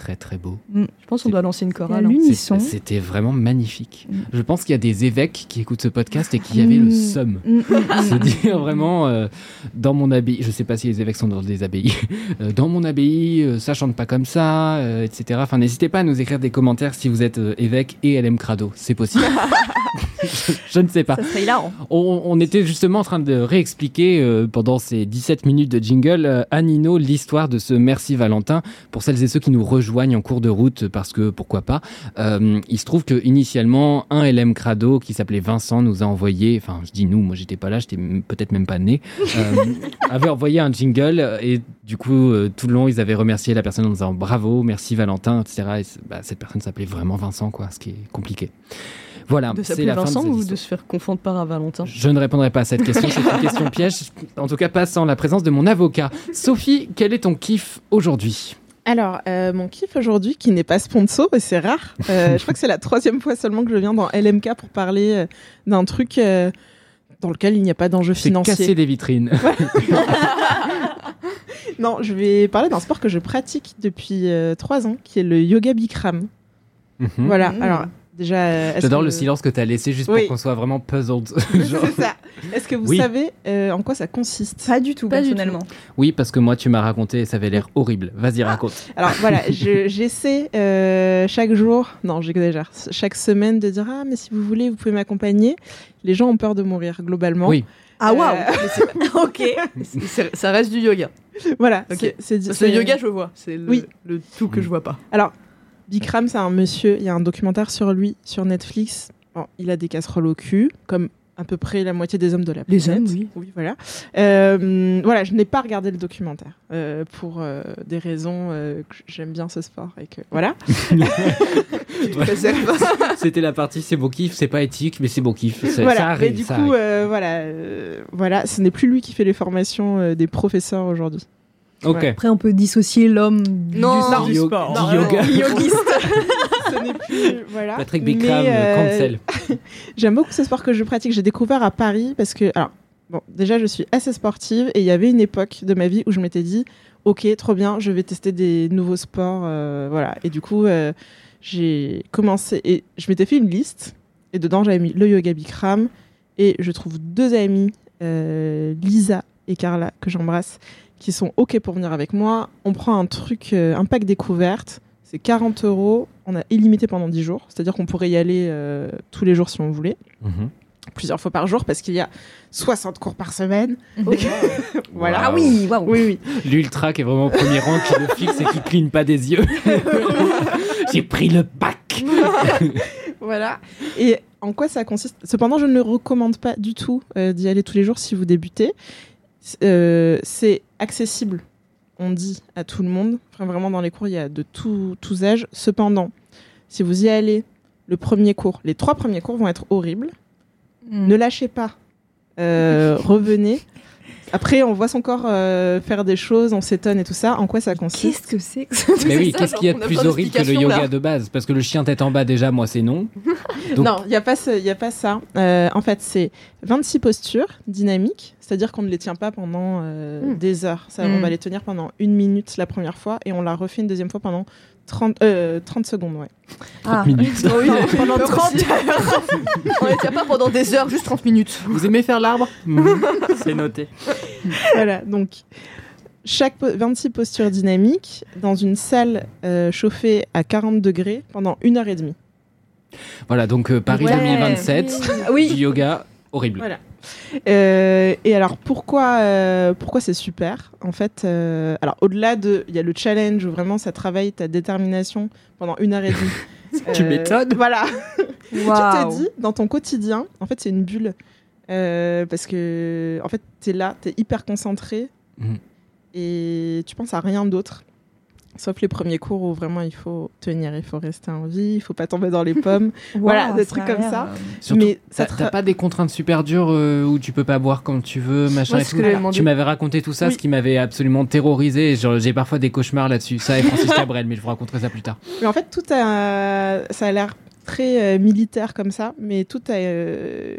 Très très beau. Je pense qu'on doit lancer une chorale. hein. C'était vraiment magnifique. Mm. Je pense qu'il y a des évêques qui écoutent ce podcast et qui avaient le Mm. somme. Mm, mm, mm. Se dire vraiment euh, dans mon abbaye, je sais pas si les évêques sont dans des abbayes, euh, dans mon abbaye, euh, ça chante pas comme ça, euh, etc. Enfin, n'hésitez pas à nous écrire des commentaires si vous êtes euh, évêque et LM Crado, c'est possible. je, je ne sais pas. Ça serait hilarant. On, on était justement en train de réexpliquer euh, pendant ces 17 minutes de jingle euh, à Nino l'histoire de ce Merci Valentin. Pour celles et ceux qui nous rejoignent en cours de route, parce que pourquoi pas, euh, il se trouve que initialement un LM Crado qui s'appelait Vincent nous a envoyé, enfin je dis nous, moi j'étais pas là, j'étais peut-être même pas né, euh, avait envoyé un jingle et du coup euh, tout le long ils avaient remercié la personne en disant bravo, merci Valentin, etc. Et bah, cette personne s'appelait vraiment Vincent, quoi, ce qui est compliqué. Voilà, De s'appeler Vincent ou de se faire confondre par un Valentin? Je ne répondrai pas à cette question, c'est une question piège. En tout cas, pas sans la présence de mon avocat. Sophie, quel est ton kiff aujourd'hui? Alors, euh, mon kiff aujourd'hui, qui n'est pas sponsor, et c'est rare, euh, je crois que c'est la troisième fois seulement que je viens dans LMK pour parler euh, d'un truc euh, dans lequel il n'y a pas d'enjeu C'est financier. casser des vitrines. Non, je vais parler d'un sport que je pratique depuis euh, trois ans, qui est le yoga Bikram. Mhm. Voilà, Mmh. alors déjà... euh, J'adore que- le silence que tu as laissé juste Oui. pour qu'on soit vraiment puzzled. Genre- c'est ça. Est-ce que vous Oui. savez euh, en quoi ça consiste? Pas du tout, Pas du personnellement. Oui, parce que moi, tu m'as raconté et ça avait l'air horrible. Vas-y, raconte. Alors voilà, je- j'essaie euh, chaque jour, non j'exagère, chaque semaine de dire ah mais si vous voulez vous pouvez m'accompagner. Les gens ont peur de mourir globalement. Oui. Ah waouh Ok. C'est- c'est- Ça reste du yoga. Voilà. Ok. c'est- c'est- que le c'est- yoga, je vois. C'est le, Oui. le tout que je vois pas. Alors Bikram c'est un monsieur, il y a un documentaire sur lui sur Netflix. Bon, il a des casseroles au cul, comme à peu près la moitié des hommes de la Les planète. hommes, oui. Oui, voilà. Euh, voilà, je n'ai pas regardé le documentaire euh, pour euh, des raisons euh, que j'aime bien ce sport et que voilà. C'était la partie c'est beau kiff, c'est pas éthique, mais c'est beau kiff. Ça, voilà. ça arrive. mais du ça coup, euh, voilà, euh, voilà, ce n'est plus lui qui fait les formations euh, des professeurs aujourd'hui. Ok. Après, on peut dissocier l'homme du, Non, du du yo- sport. du yoga. Yogiste. ce n'est plus voilà. Patrick Mais, Bikram, euh, cancel. J'aime beaucoup ce sport que je pratique. J'ai découvert à Paris parce que, alors, bon, déjà, je suis assez sportive et il y avait une époque de ma vie où je m'étais dit, ok, trop bien, je vais tester des nouveaux sports, euh, voilà. Et du coup, euh, j'ai commencé et je m'étais fait une liste et dedans j'avais mis le yoga Bikram et je trouve deux amis, euh, Lisa et Carla que j'embrasse, qui sont ok pour venir avec moi. On prend un truc, euh, un pack découverte. C'est 40 euros. On a illimité pendant 10 jours. C'est-à-dire qu'on pourrait y aller euh, tous les jours si on voulait Mhm. plusieurs fois par jour parce qu'il y a 60 cours par semaine. Voilà. Ah oui, waouh. Oui, oui. L'ultra qui est vraiment au premier rang, qui le fixe et qui cligne pas des yeux. J'ai pris le pack. Voilà. Et en quoi ça consiste? Cependant, je ne le recommande pas du tout euh, d'y aller tous les jours si vous débutez. Euh, c'est accessible, on dit, à tout le monde. Enfin, vraiment, dans les cours, il y a de tout- tous âges. Cependant, si vous y allez, le premier cours, les trois premiers cours vont être horribles. Mm. Ne lâchez pas. Euh, revenez. Après, on voit son corps euh, faire des choses, on s'étonne et tout ça. En quoi ça consiste? Qu'est-ce que c'est que ça? Mais oui, qu'est-ce qu'il y a de plus horrible que le yoga là. de base? Parce que le chien tête en bas, déjà, moi, c'est non. Donc- Non, il n'y a, pas ce- y a pas ça. Euh, en fait, c'est 26 postures dynamiques, c'est-à-dire qu'on ne les tient pas pendant euh, Mm. des heures. Ça. On va les tenir pendant une minute la première fois et on la refait une deuxième fois pendant 30, euh, 30 secondes. Ouais. 30 Ah. minutes. Oui, pendant peur 30 aussi. On les tient pas pendant des heures, juste 30 minutes. Vous aimez faire l'arbre? Mhm. C'est noté. voilà, donc chaque po- 26 postures dynamiques dans une salle euh, chauffée à 40 degrés pendant une heure et demie. Voilà, donc euh, Paris Ouais. 2027, du Oui. yoga, horrible. Voilà. Euh, et alors pourquoi euh, pourquoi c'est super En fait, euh, alors au-delà de, il y a le challenge où vraiment ça travaille ta détermination pendant une heure et demie. Tu m'étonnes. Voilà. Tu Waouh. te dis dans ton quotidien, en fait c'est une bulle Euh, parce que en fait t'es là, t'es hyper concentré Mhm. et tu penses à rien d'autre. Sauf les premiers cours où vraiment il faut tenir, il faut rester en vie, il faut pas tomber dans les pommes. Voilà, Waouh, des trucs comme ça. euh, Surtout, Mais ça t'as te t'as pas des contraintes super dures euh, où tu peux pas boire comme tu veux, machin Moi, et ce tout. que j'avais demandé. Tu m'avais raconté tout ça, Oui. ce qui m'avait absolument terrorisé. J'ai parfois des cauchemars là-dessus. Ça et Francis Cabrel, mais je vous raconterai ça plus tard. Mais en fait, tout a, ça a l'air très euh, militaire comme ça, mais tout a euh,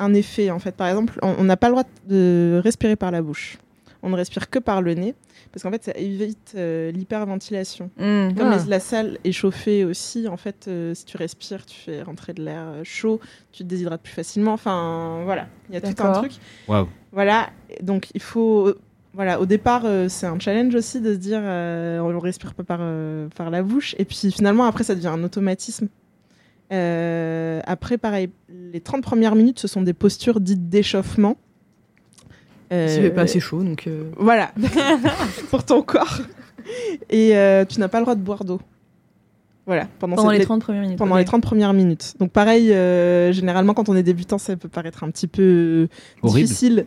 un effet en fait. Par exemple, on n'a pas le droit de respirer par la bouche. On ne respire que par le nez parce qu'en fait, ça évite euh, l'hyperventilation. Mm. Comme Ah. les- la salle est chauffée aussi, en fait, euh, si tu respires, tu fais rentrer de l'air euh, chaud, tu te déshydrates plus facilement. Enfin, voilà, il y a tout un truc. Waouh. Voilà, donc il faut. Voilà, au départ, euh, c'est un challenge aussi de se dire euh, on ne respire pas par, euh, par la bouche. Et puis finalement, après, ça devient un automatisme. Euh, après, pareil, les 30 premières minutes, ce sont des postures dites d'échauffement. Euh, pas assez chaud, donc. euh, Voilà, pour ton corps. Et euh, tu n'as pas le droit de boire d'eau. Voilà, pendant, Pendant cette- les 30 premières minutes. pendant les 30 premières minutes. Donc pareil, euh, généralement quand on est débutant, ça peut paraître un petit peu Horrible. difficile.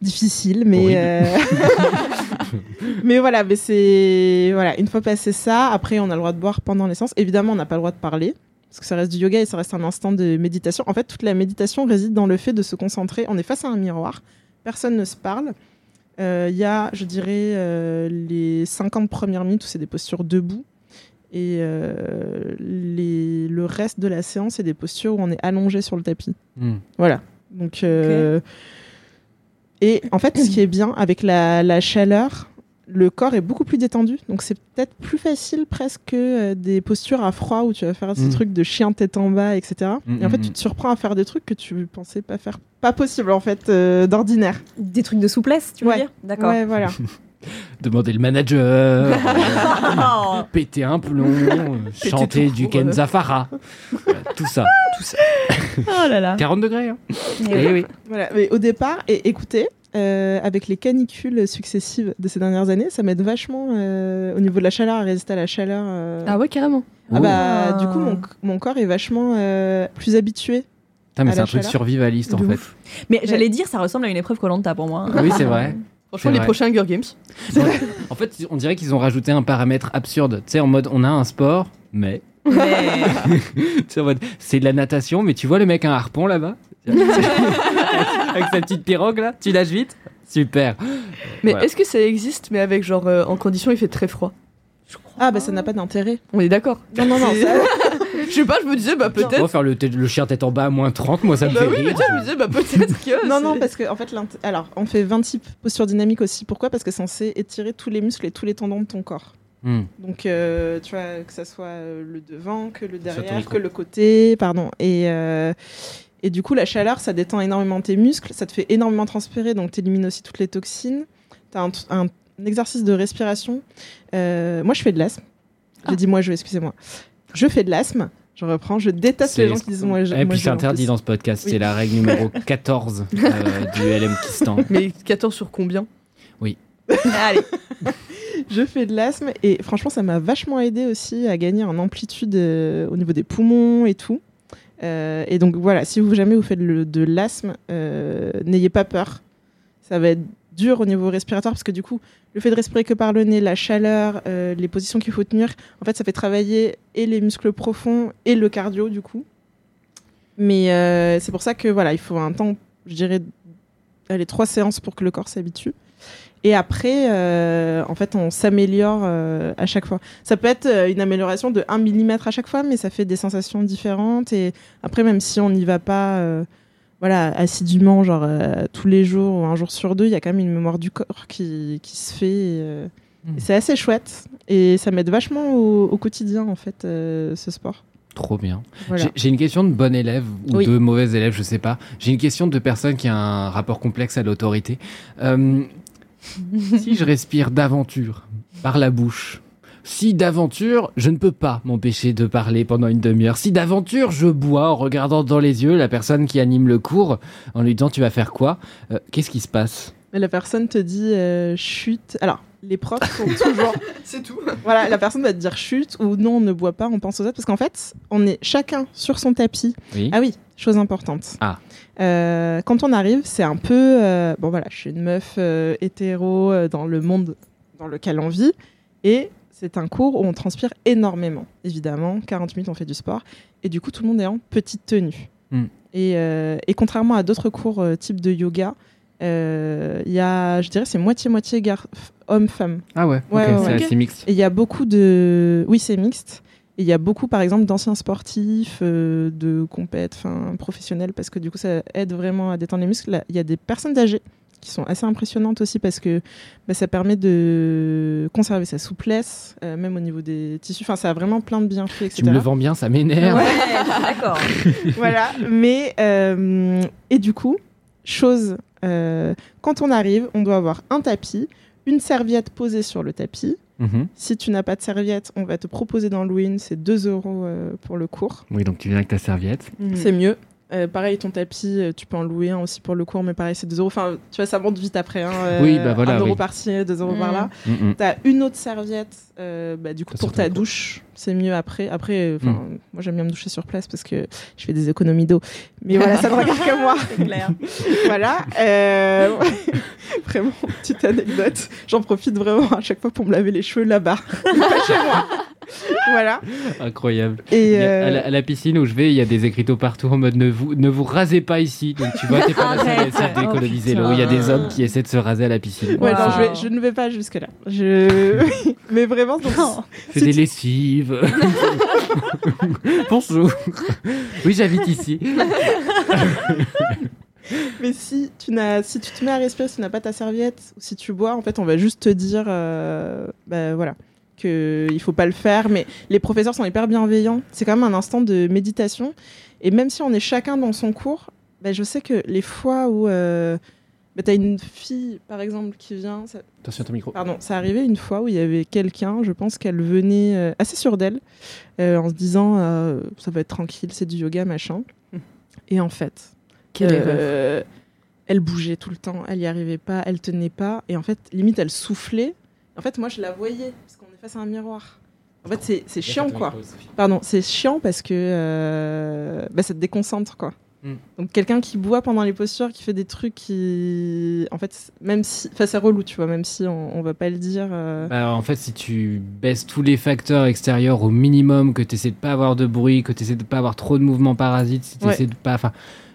Difficile, mais euh, mais voilà, mais c'est voilà, une fois passé ça, après on a le droit de boire pendant les séances. Évidemment, on n'a pas le droit de parler parce que ça reste du yoga et ça reste un instant de méditation. En fait, toute la méditation réside dans le fait de se concentrer. On est face à un miroir, personne ne se parle. Euh, Il y a, je dirais, euh, les 50 premières minutes où c'est des postures debout. Et euh, les, le reste de la séance, c'est des postures où on est allongé sur le tapis. Hmm. Voilà. Donc, euh, Et en fait, ce qui est bien avec la, la chaleur, le corps est beaucoup plus détendu. Donc, c'est peut-être plus facile presque que euh, des postures à froid où tu vas faire ces Mm. trucs de chien tête en bas, etc. Mm, Et en fait, mm, tu te surprends à faire des trucs que tu pensais pas faire. Pas possible, en fait, euh, d'ordinaire. Des trucs de souplesse, tu veux Ouais. dire? D'accord. Ouais, voilà. Demander le manager, euh, péter un plomb, euh, chanter du Ken. Zafara. Tout ça. Tout ça. Oh là là. 40 degrés. Hein. Eh Eh oui. oui. Voilà, mais au départ, et écoutez, euh, avec les canicules successives de ces dernières années, ça m'aide vachement euh, au niveau de la chaleur, à résister à la chaleur. euh. Ah ouais, carrément. Ah bah, Ah. du coup, mon, mon corps est vachement euh, plus habitué. C'est un truc survivaliste en De fait. Mais j'allais dire, ça ressemble à une épreuve Colanta pour moi. Oui, c'est vrai. Franchement, les vrai. prochains Hunger Games. En fait, on dirait qu'ils ont rajouté un paramètre absurde. Tu sais, en mode, on a un sport, mais. Mais... Tu sais, en mode, c'est de la natation, mais tu vois le mec un harpon là-bas? Avec sa petite pirogue là? Tu nages vite? Super. Mais Voilà. est-ce que ça existe, mais avec genre euh, en condition il fait très froid? Ah bah ça n'a pas d'intérêt. On est d'accord Non, non, non. Je sais pas, je me disais, bah On va peut-être. faire le, le chien tête en bas à moins 30, moi ça me Bah fait oui, mais rire. vois, je me disais, bah peut-être que. non, non, parce que en fait, alors on fait 26 postures dynamiques aussi. Pourquoi? Parce que c'est censé étirer tous les muscles et tous les tendons de ton corps. Hmm. Donc, euh, tu vois, que ça soit euh, le devant, que le derrière, que le côté, pardon. Et, euh, et du coup, la chaleur, ça détend énormément tes muscles, ça te fait énormément transpirer, donc tu élimines aussi toutes les toxines. Tu as un, un exercice de respiration. Euh, moi, je fais de l'asthme. J'ai dit moi, je, excusez-moi. Je fais de l'asthme. Je reprends. Je déteste les gens qui disent moi. Et moi, puis c'est interdit dans ce podcast, Oui. c'est la règle numéro 14 euh, du LM Kistan. Mais 14 sur combien? Allez. Je fais de l'asthme et franchement, ça m'a vachement aidé aussi à gagner en amplitude euh, au niveau des poumons et tout. Euh, et donc voilà, si vous jamais vous faites le- de l'asthme, euh, n'ayez pas peur. Ça va être dur au niveau respiratoire parce que du coup, le fait de respirer que par le nez, la chaleur, euh, les positions qu'il faut tenir, en fait, ça fait travailler et les muscles profonds et le cardio du coup. Mais euh, c'est pour ça que voilà, il faut un temps, je dirais, allez, trois séances pour que le corps s'habitue. Et après, euh, en fait, on s'améliore à chaque fois. Ça peut être une amélioration de 1 mm à chaque fois, mais ça fait des sensations différentes. Et après, même si on n'y va pas voilà, assidûment, genre euh, tous les jours ou un jour sur deux, il y a quand même une mémoire du corps qui, qui se fait. euh, Mm. c'est assez chouette. Et ça m'aide vachement au, au quotidien, en fait, euh, ce sport. Trop bien. Voilà. J'ai- une question de bon élève ou Oui. de mauvais élève, je sais pas. J'ai une question de personne qui a un rapport complexe à l'autorité. Si je respire d'aventure par la bouche, si d'aventure je ne peux pas m'empêcher de parler pendant une demi-heure, si d'aventure je bois en regardant dans les yeux la personne qui anime le cours en lui disant tu vas faire quoi, euh, qu'est-ce qui se passe? Mais la personne te dit euh, chute. Alors, les profs sont toujours. C'est tout. voilà, la personne va te dire chute ou non, on ne boit pas, on pense aux autres. Parce qu'en fait, on est chacun sur son tapis. Oui. Ah oui, chose importante. Ah. Euh, quand on arrive, c'est un peu. euh, bon voilà, je suis une meuf euh, hétéro euh, dans le monde dans lequel on vit. Et c'est un cours où on transpire énormément, évidemment. 40 minutes, on fait du sport. Et du coup, tout le monde est en petite tenue. Hmm. Et, euh, et contrairement à d'autres cours euh, type de yoga, euh, il y a, je dirais, c'est moitié-moitié homme-femme. Ah ouais, Ouais, c'est assez mixte. Et il y a beaucoup de. Oui, c'est mixte. Et il y a beaucoup, par exemple, d'anciens sportifs, de compètes, professionnels, parce que du coup, ça aide vraiment à détendre les muscles. Il y a des personnes âgées qui sont assez impressionnantes aussi parce que bah, ça permet de conserver sa souplesse, euh, même au niveau des tissus. Enfin, ça a vraiment plein de bienfaits, etc. Tu me le vends bien, ça m'énerve. Ouais, d'accord. voilà. Mais euh, et du coup, chose, euh, quand on arrive, on doit avoir un tapis, une serviette posée sur le tapis. Mhm. Si tu n'as pas de serviette, on va te proposer d'en louer une. C'est 2 euros euh, pour le cours. Oui, donc tu viens avec ta serviette. C'est mieux. Euh, pareil, ton tapis, euh, tu peux en louer un aussi pour le cours, mais pareil, c'est 2 euros. Enfin, tu vois, ça monte vite après. Hein, euh, Oui, bah voilà, 1 euro oui. par-ci, 2 euros par Mm. là. Mhm. T'as une autre serviette, euh, bah, du coup, Ça pour ta douche. C'est mieux après. Après, Mm. moi, j'aime bien me doucher sur place parce que je fais des économies d'eau. Mais voilà, ça ne regarde que moi. C'est clair. voilà. euh, vraiment, petite anecdote. J'en profite vraiment à chaque fois pour me laver les cheveux là-bas. Pas chez moi. Voilà. Incroyable. Et a- euh, à, la, à la piscine où je vais, il y a des écriteaux partout en mode ne vous, ne vous rasez pas ici. Donc tu vois, t'es pas la seule à Arrête. essayer d'économiser l'eau. Il y a des hommes qui essaient de se raser à la piscine. Ouais, non, je, vais- je ne vais pas jusque-là. Je... Mais vraiment, donc, Fais des lessives. Bonjour. Oui, j'habite ici. mais si tu, n'as, si tu te mets à respirer, si tu n'as pas ta serviette, ou si tu bois, en fait, on va juste te dire, euh, bah, voilà, qu'il faut pas le faire. Mais les professeurs sont hyper bienveillants. C'est quand même un instant de méditation. Et même si on est chacun dans son cours, bah, je sais que les fois où euh, bah, tu as une fille, par exemple, qui vient, ça- Attention à ton micro. Pardon, ça arrivait une fois où il y avait quelqu'un, je pense qu'elle venait euh, assez sûre d'elle, euh, en se disant euh, ça va être tranquille, c'est du yoga, machin. Et en fait, Quelle erreur. elle bougeait tout le temps, elle y arrivait pas, elle tenait pas, et en fait, limite, elle soufflait. En fait, moi, je la voyais, parce face à un miroir. En fait, c'est- chiant, quoi. Pardon, c'est chiant parce que euh, bah, ça te déconcentre, quoi. Mm. Donc quelqu'un qui boit pendant les postures, qui fait des trucs qui, en fait, même si, enfin c'est relou, tu vois, même si on, on va pas le dire. euh, Bah, en fait, si tu baisses tous les facteurs extérieurs au minimum, que tu essaies de pas avoir de bruit, que tu essaies de pas avoir trop de mouvements parasites, si tu Ouais. essaies de pas. Enfin,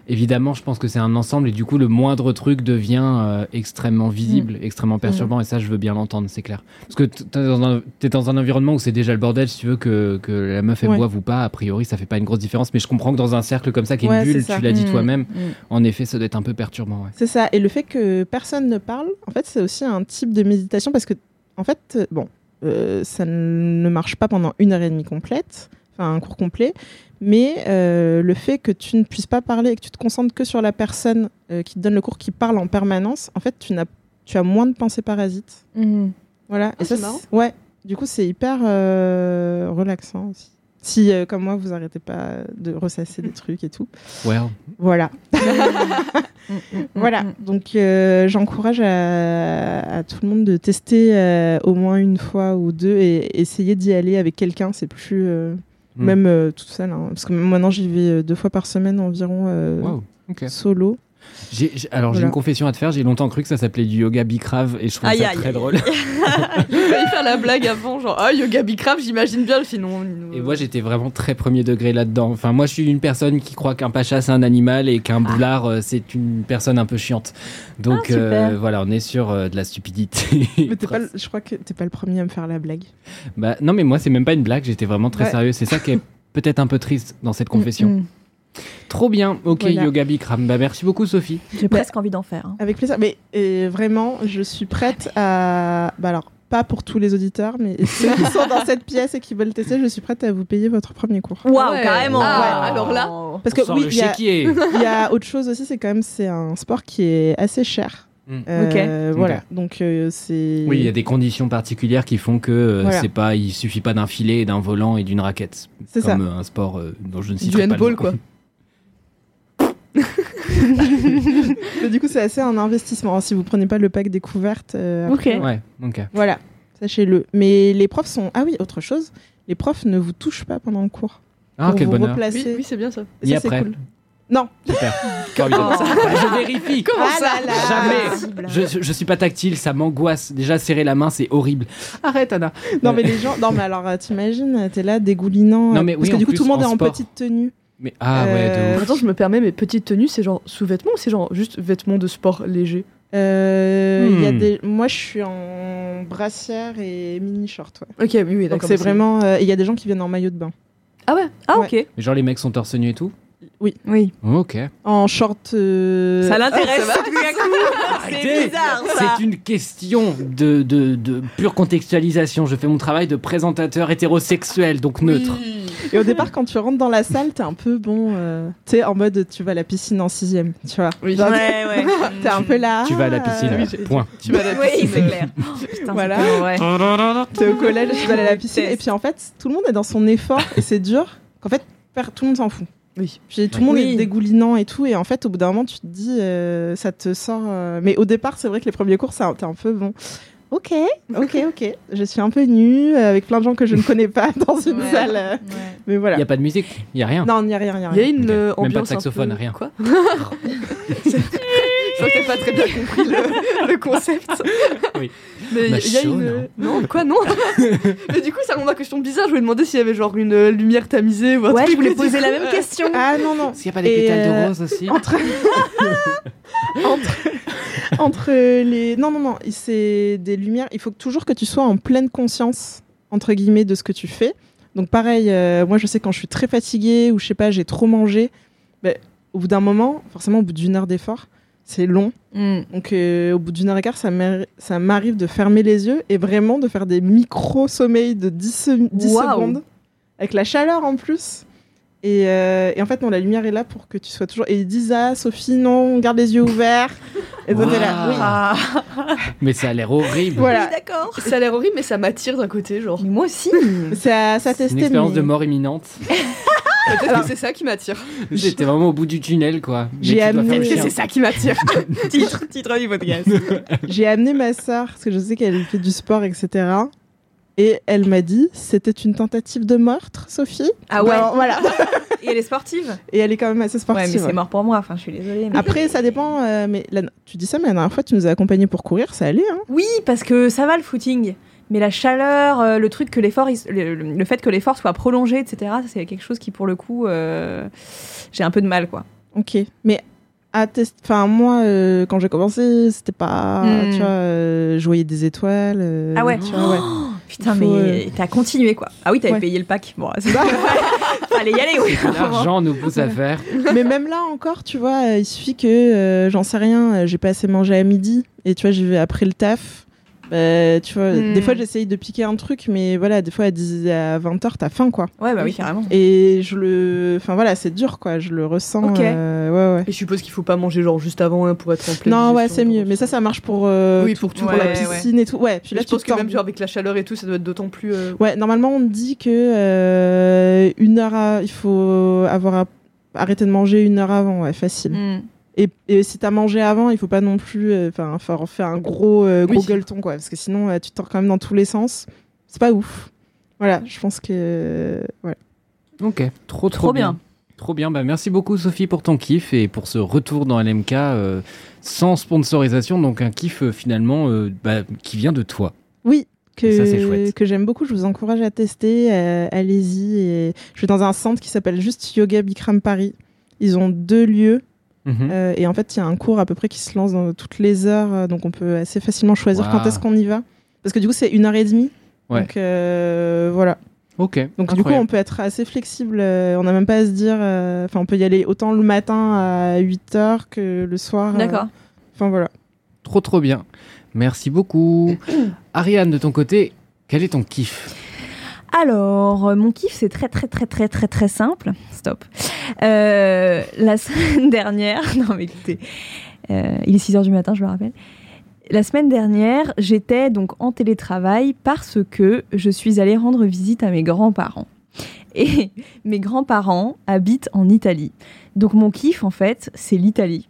évidemment, je pense que c'est un ensemble et du coup, le moindre truc devient euh, extrêmement visible, extrêmement perturbant et ça, je veux bien l'entendre, c'est clair. Parce que t'es dans, un, t'es dans un environnement où c'est déjà le bordel, si tu veux que, que la meuf elle Ouais. boive ou pas, a priori, ça fait pas une grosse différence, mais je comprends que dans un cercle comme ça, qui est Ouais, une bulle, tu l'as dit Mm, toi-même, mm. en effet, ça doit être un peu perturbant. Ouais. C'est ça. Et le fait que personne ne parle, en fait, c'est aussi un type de méditation parce que, en fait, euh, bon, euh, ça ne marche pas pendant une heure et demie complète, enfin un cours complet, mais euh, le fait que tu ne puisses pas parler et que tu te concentres que sur la personne euh, qui te donne le cours, qui parle en permanence, en fait, tu n'as, tu as moins de pensées parasites. Mhm. Voilà. Ah, et ça, c'est marrant. Ouais. Du coup, c'est hyper euh, relaxant aussi. Si, euh, comme moi, vous arrêtez pas de ressasser des trucs et tout. Ouais. Voilà. Voilà, donc euh, j'encourage à, à tout le monde de tester euh, au moins une fois ou deux et essayer d'y aller avec quelqu'un. C'est plus Mm. même euh, toute seule, hein. parce que maintenant j'y vais euh, deux fois par semaine environ euh, Waouh. Alors j'ai une confession à te faire. J'ai longtemps cru que ça s'appelait du yoga bicrave et je trouve Aïe, ça aïe, très aïe. drôle. J'ai failli faire la blague avant, genre ah yoga bicrave, j'imagine bien le film. Et moi j'étais vraiment très premier degré là-dedans. Enfin moi je suis une personne qui croit qu'un pacha c'est un animal et qu'un boulard euh, c'est une personne un peu chiante. Donc Ah, euh, voilà on est sur euh, de la stupidité. Mais t'es pas, le- je crois que t'es pas le premier à me faire la blague. Bah, non mais moi c'est même pas une blague. J'étais vraiment très Ouais. sérieux. C'est ça qui est peut-être un peu triste dans cette confession. Mm, mm. Trop bien. Ok Voilà. yoga bikram. Bah merci beaucoup Sophie. J'ai presque envie d'en faire. hein. Avec plaisir. Mais et vraiment, je suis prête à. Bah alors, pas pour tous les auditeurs, mais ceux qui sont dans cette pièce et qui veulent tester, je suis prête à vous payer votre premier cours. Waouh, Ouais. carrément. Ah, Ouais. alors là. Parce que oui, il y a- y autre chose aussi, c'est quand même c'est un sport qui est assez cher. Mm. Euh, Ok. Voilà, donc euh, c'est. Oui, il y a des conditions particulières qui font que euh, Voilà. c'est pas, il suffit pas d'un filet, d'un volant et d'une raquette. C'est ça. Comme euh, un sport euh, dont je ne sais Du handball, quoi. Mais du coup, c'est assez un investissement. Si vous prenez pas le pack découverte, euh, après, Ok. Ouais, ok. voilà, sachez-le. Mais les profs sont. Ah oui, autre chose. Les profs ne vous touchent pas pendant le cours. Ah, Pour quel vous bonheur. replacer. Oui, oui c'est bien ça. Et ça, c'est après. cool. Non. Super. Formidable. Oh. Bah, je vérifie. Comment Ah ça là là. Jamais. Je, je, suis pas tactile, ça m'angoisse. Déjà, serrer la main, c'est horrible. Arrête, Anna. Non, mais les gens. Non, mais alors, euh, t'imagines, t'es là dégoulinant. Non, euh, mais parce oui, que en du coup, plus, tout le monde est en sport. petite tenue. Mais ah ouais, Euh, de ouf. Attends, je me permets, mes petites tenues, c'est genre sous-vêtements ou c'est genre juste vêtements de sport légers Euh, il y a Hmm. des... Moi, je suis en brassière et mini short. Ouais. Ok, oui, oui, Donc, d'accord. c'est vraiment. euh, Il y a des gens qui viennent en maillot de bain. Ah ouais? Ah, Ouais. ok. Mais genre, les mecs sont torse nu et tout? Oui. Ok. En short. euh, Ça l'intéresse. Arrêtez. C'est bizarre ça. C'est une question de, de, de pure contextualisation. Je fais mon travail de présentateur hétérosexuel, donc neutre. Et au départ, quand tu rentres dans la salle, t'es un peu bon. euh, Tu sais, en mode tu vas à la piscine en sixième, tu vois. Oui. Genre, Ouais, ouais. T'es un peu là. Tu vas à la piscine. euh, oui, Point. Tu vas à la Oui, piscine. c'est clair. Oh, putain, Voilà. T'es au collège, tu vas aller à la piscine. Et puis en fait, tout le monde est dans son effort et c'est dur. Qu'en fait, tout le monde s'en fout. Oui. Puis tout le monde Oui. est dégoulinant et tout. Et en fait, au bout d'un moment, tu te dis, euh, ça te sort. euh, Mais au départ, c'est vrai que les premiers cours, t'es un peu bon. Ok, ok, ok. Je suis un peu nue euh, avec plein de gens que je ne connais pas dans une Ouais. salle. euh, Mais Il voilà. n'y a pas de musique, il n'y a rien. Non, il n'y a rien, il n'y a Il y a rien. une Ok. euh, Même pas de ambiance. un saxophone, peu- rien. Quoi Je crois que t'as pas très bien compris le, le concept. Oui. Mais il y a une. Non, quoi, non Mais du coup, ça rend ma question bizarre. Je voulais demander s'il y avait genre une lumière tamisée ou un Ouais, truc. je voulais poser la même question. Ah non, non. Qu'il n'y a pas des pétales euh, de rose aussi entre entre entre les non non non c'est des lumières il faut toujours que tu sois en pleine conscience entre guillemets de ce que tu fais donc pareil euh, moi je sais quand je suis très fatiguée ou je sais pas j'ai trop mangé ben, au bout d'un moment forcément au bout d'une heure d'effort c'est long Hmm. donc euh, au bout d'une heure et quart ça m'arri- ça m'arrive de fermer les yeux et vraiment de faire des micro sommeils de 10, se- 10 Waouh. secondes avec la chaleur en plus et, euh, et en fait, non, la lumière est là pour que tu sois toujours. Et ils disent Ah, Sophie, non, garde les yeux ouverts. Et toi, t'es là. Oui. Ah, Mais ça a l'air horrible. Voilà. oui, d'accord. Ça a l'air horrible, mais ça m'attire d'un côté, genre. Mais moi aussi. C'est à C'est tester. une expérience mais de mort imminente. Peut-être que c'est ça qui m'attire. J'étais vraiment au bout du tunnel, quoi. J'ai amené- Peut-être que c'est ça qui m'attire. titre, titre du podcast. J'ai amené ma sœur, parce que je sais qu'elle fait du sport, etc. Et elle m'a dit C'était une tentative de meurtre, Sophie Ah ouais. Alors, Voilà. Et elle est sportive. Et elle est quand même assez Ouais, sportive. mais c'est ouais. mort pour moi. Enfin, je suis désolée. mais- Après, ça dépend. euh, mais la- tu dis ça, mais la dernière fois, tu nous as accompagnés pour courir, ça allait. Hein Oui, parce que ça va le footing. Mais la chaleur, euh, le truc que l'effort, le, fait que l'effort soit prolongé, etc., c'est quelque chose qui, pour le coup, euh, j'ai un peu de mal, quoi. Ok. Mais à test... enfin, moi, euh, quand j'ai commencé, c'était pas. Hmm. Tu vois, euh, je voyais des étoiles. euh, Ah ouais. tu vois, ouais. Oh, putain, mais t'as continué, quoi. Ah oui, t'avais Ouais. payé le pack. Bon, c'est Fallait y aller, oui. L'argent nous pousse à faire. Mais même là encore, tu vois, euh, il suffit que, euh, j'en sais rien, euh, j'ai pas assez mangé à midi, et tu vois, j'y vais après le taf. Bah, tu vois, Hmm. des fois j'essaye de piquer un truc, mais voilà, des fois à, 10, à 20h, t'as faim, quoi. Ouais, bah oui, carrément. Et je le. Enfin voilà, c'est dur, quoi, je le ressens. Ok. euh, ouais, ouais. Et je suppose qu'il faut pas manger genre juste avant hein, pour être en pleine Non, ouais, c'est mieux. Mais ça, ça marche pour, euh, Oui, pour tout. pour la Ouais, piscine et tout. Ouais, puis Mais là, je pense que même genre avec la chaleur et tout, ça doit être d'autant plus. euh, Ouais, normalement, on dit que euh, une heure à- il faut avoir à- arrêté de manger une heure avant, ouais, facile. Hmm. Et, et si t'as mangé avant, il faut pas non plus euh, enfin faire, faire un gros, euh, gros Oui. gueuleton, quoi. Parce que sinon, euh, tu te tords quand même dans tous les sens. C'est pas ouf. Voilà, je pense que. ouais. Ok, trop trop, Trop bien. Trop bien, bah merci beaucoup Sophie pour ton kiff et pour ce retour dans LMK euh, sans sponsorisation, donc un kiff euh, finalement euh, bah, qui vient de toi. Oui, que, Ça, j'aime beaucoup. Je vous encourage à tester. euh, Allez-y. Et je vais dans un centre qui s'appelle juste Yoga Bikram Paris. Ils ont deux lieux. Mhm. euh, et en fait, il y a un cours à peu près qui se lance dans toutes les heures. euh, donc, on peut assez facilement choisir quand est-ce qu'on y va. Parce que du coup, c'est une heure et demie. Ouais. Donc, euh, voilà. Ok. Donc du coup, on peut être assez flexible. euh, on n'a même pas à se dire. euh, Enfin, on peut y aller autant le matin à 8h que le soir. D'accord. Enfin voilà. Trop trop bien. Merci beaucoup. Ariane, de ton côté, quel est ton kiff? Alors, euh, mon kiff, c'est très, très, très, très, très, très simple. Stop. Euh, la semaine dernière, non, mais écoutez, euh, il est 6 h du matin, je le rappelle. La semaine dernière, j'étais donc en télétravail parce que je suis allée rendre visite à mes grands-parents. Et mes grands-parents habitent en Italie. Donc, mon kiff, en fait, c'est l'Italie.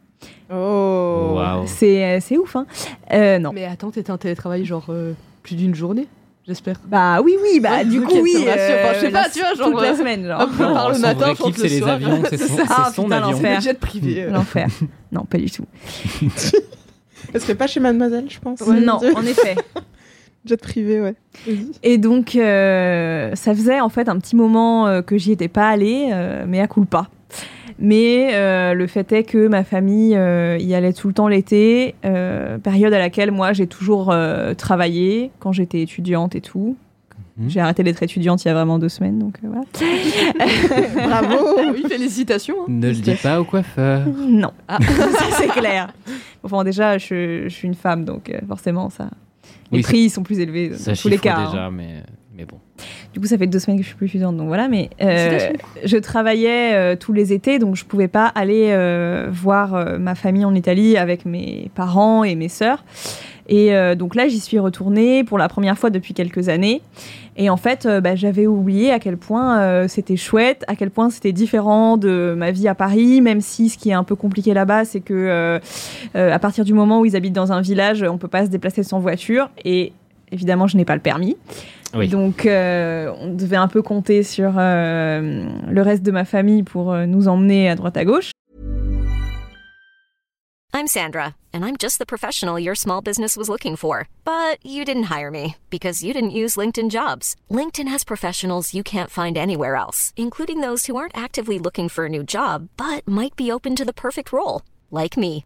Oh. C'est c'est ouf, hein Euh, Non. Mais attends, t'étais en télétravail genre euh, plus d'une journée, j'espère. Bah oui, oui, bah du coup, oui. Enfin, je sais la- pas, tu vois, genre, Toute la euh, semaine, genre. Je pars le matin, rentre kiff, le c'est les soir. avions, c'est son, Ah, c'est son putain, avion. jet privé. euh. L'enfer. Non, pas du tout. Elle serait pas chez Mademoiselle, je pense. non, en effet. Jet privé, ouais. Et donc, euh, ça faisait en fait un petit moment euh, que j'y étais pas allée, euh, mais à coup pas. Mais euh, le fait est que ma famille euh, y allait tout le temps l'été, euh, période à laquelle moi j'ai toujours euh, travaillé quand j'étais étudiante et tout. Mhm. J'ai arrêté d'être étudiante il y a vraiment deux semaines, donc euh, voilà. Bravo Oui, félicitations hein. Ne le dis pas au coiffeur. non, ça c'est clair. Enfin déjà, je, je suis une femme, donc euh, forcément ça. Les Oui, prix sont plus élevés dans Ça tous les cas. hein. déjà, mais, mais bon. Du coup, ça fait deux semaines que je suis plus étudiante, donc voilà. Mais euh, je travaillais euh, tous les étés, donc je pouvais pas aller euh, voir ma famille en Italie avec mes parents et mes sœurs. Et donc là, j'y suis retournée pour la première fois depuis quelques années. Et en fait, bah, j'avais oublié à quel point c'était chouette, à quel point c'était différent de ma vie à Paris, même si ce qui est un peu compliqué là-bas, c'est que à partir du moment où ils habitent dans un village, on peut pas se déplacer sans voiture. Et évidemment, je n'ai pas le permis. Oui. Donc, euh, on devait un peu compter sur euh, le reste de ma famille pour euh, nous emmener à droite à gauche. I'm Sandra, and I'm just the professional your small business was looking for. But you didn't hire me because you didn't use LinkedIn jobs. LinkedIn has professionals you can't find anywhere else, including those who aren't actively looking for a new job but might be open to the perfect role, like me.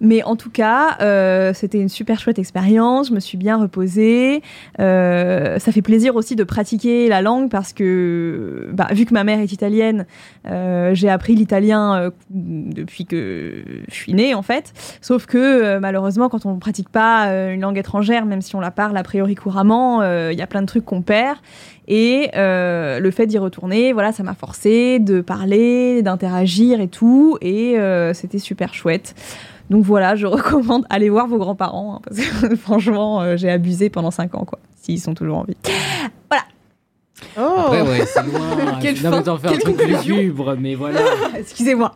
Mais en tout cas, euh, c'était une super chouette expérience. Je me suis bien reposée. Euh, ça fait plaisir aussi de pratiquer la langue parce que, bah, vu que ma mère est italienne, euh, j'ai appris l'italien euh, depuis que je suis née en fait. Sauf que euh, malheureusement, quand on ne pratique pas euh, une langue étrangère, même si on la parle a priori couramment, il y a plein de trucs qu'on perd. Et euh, le fait d'y retourner, voilà, ça m'a forcé de parler, d'interagir et tout. Et euh, c'était super chouette. Donc voilà, je recommande aller voir vos grands-parents hein, parce que franchement, euh, j'ai abusé pendant 5 ans quoi, s'ils sont toujours en vie. Oh Après, ouais, c'est loin. Quelle non, fin, mais t'en fais un truc lugubre, mais voilà. Excusez-moi.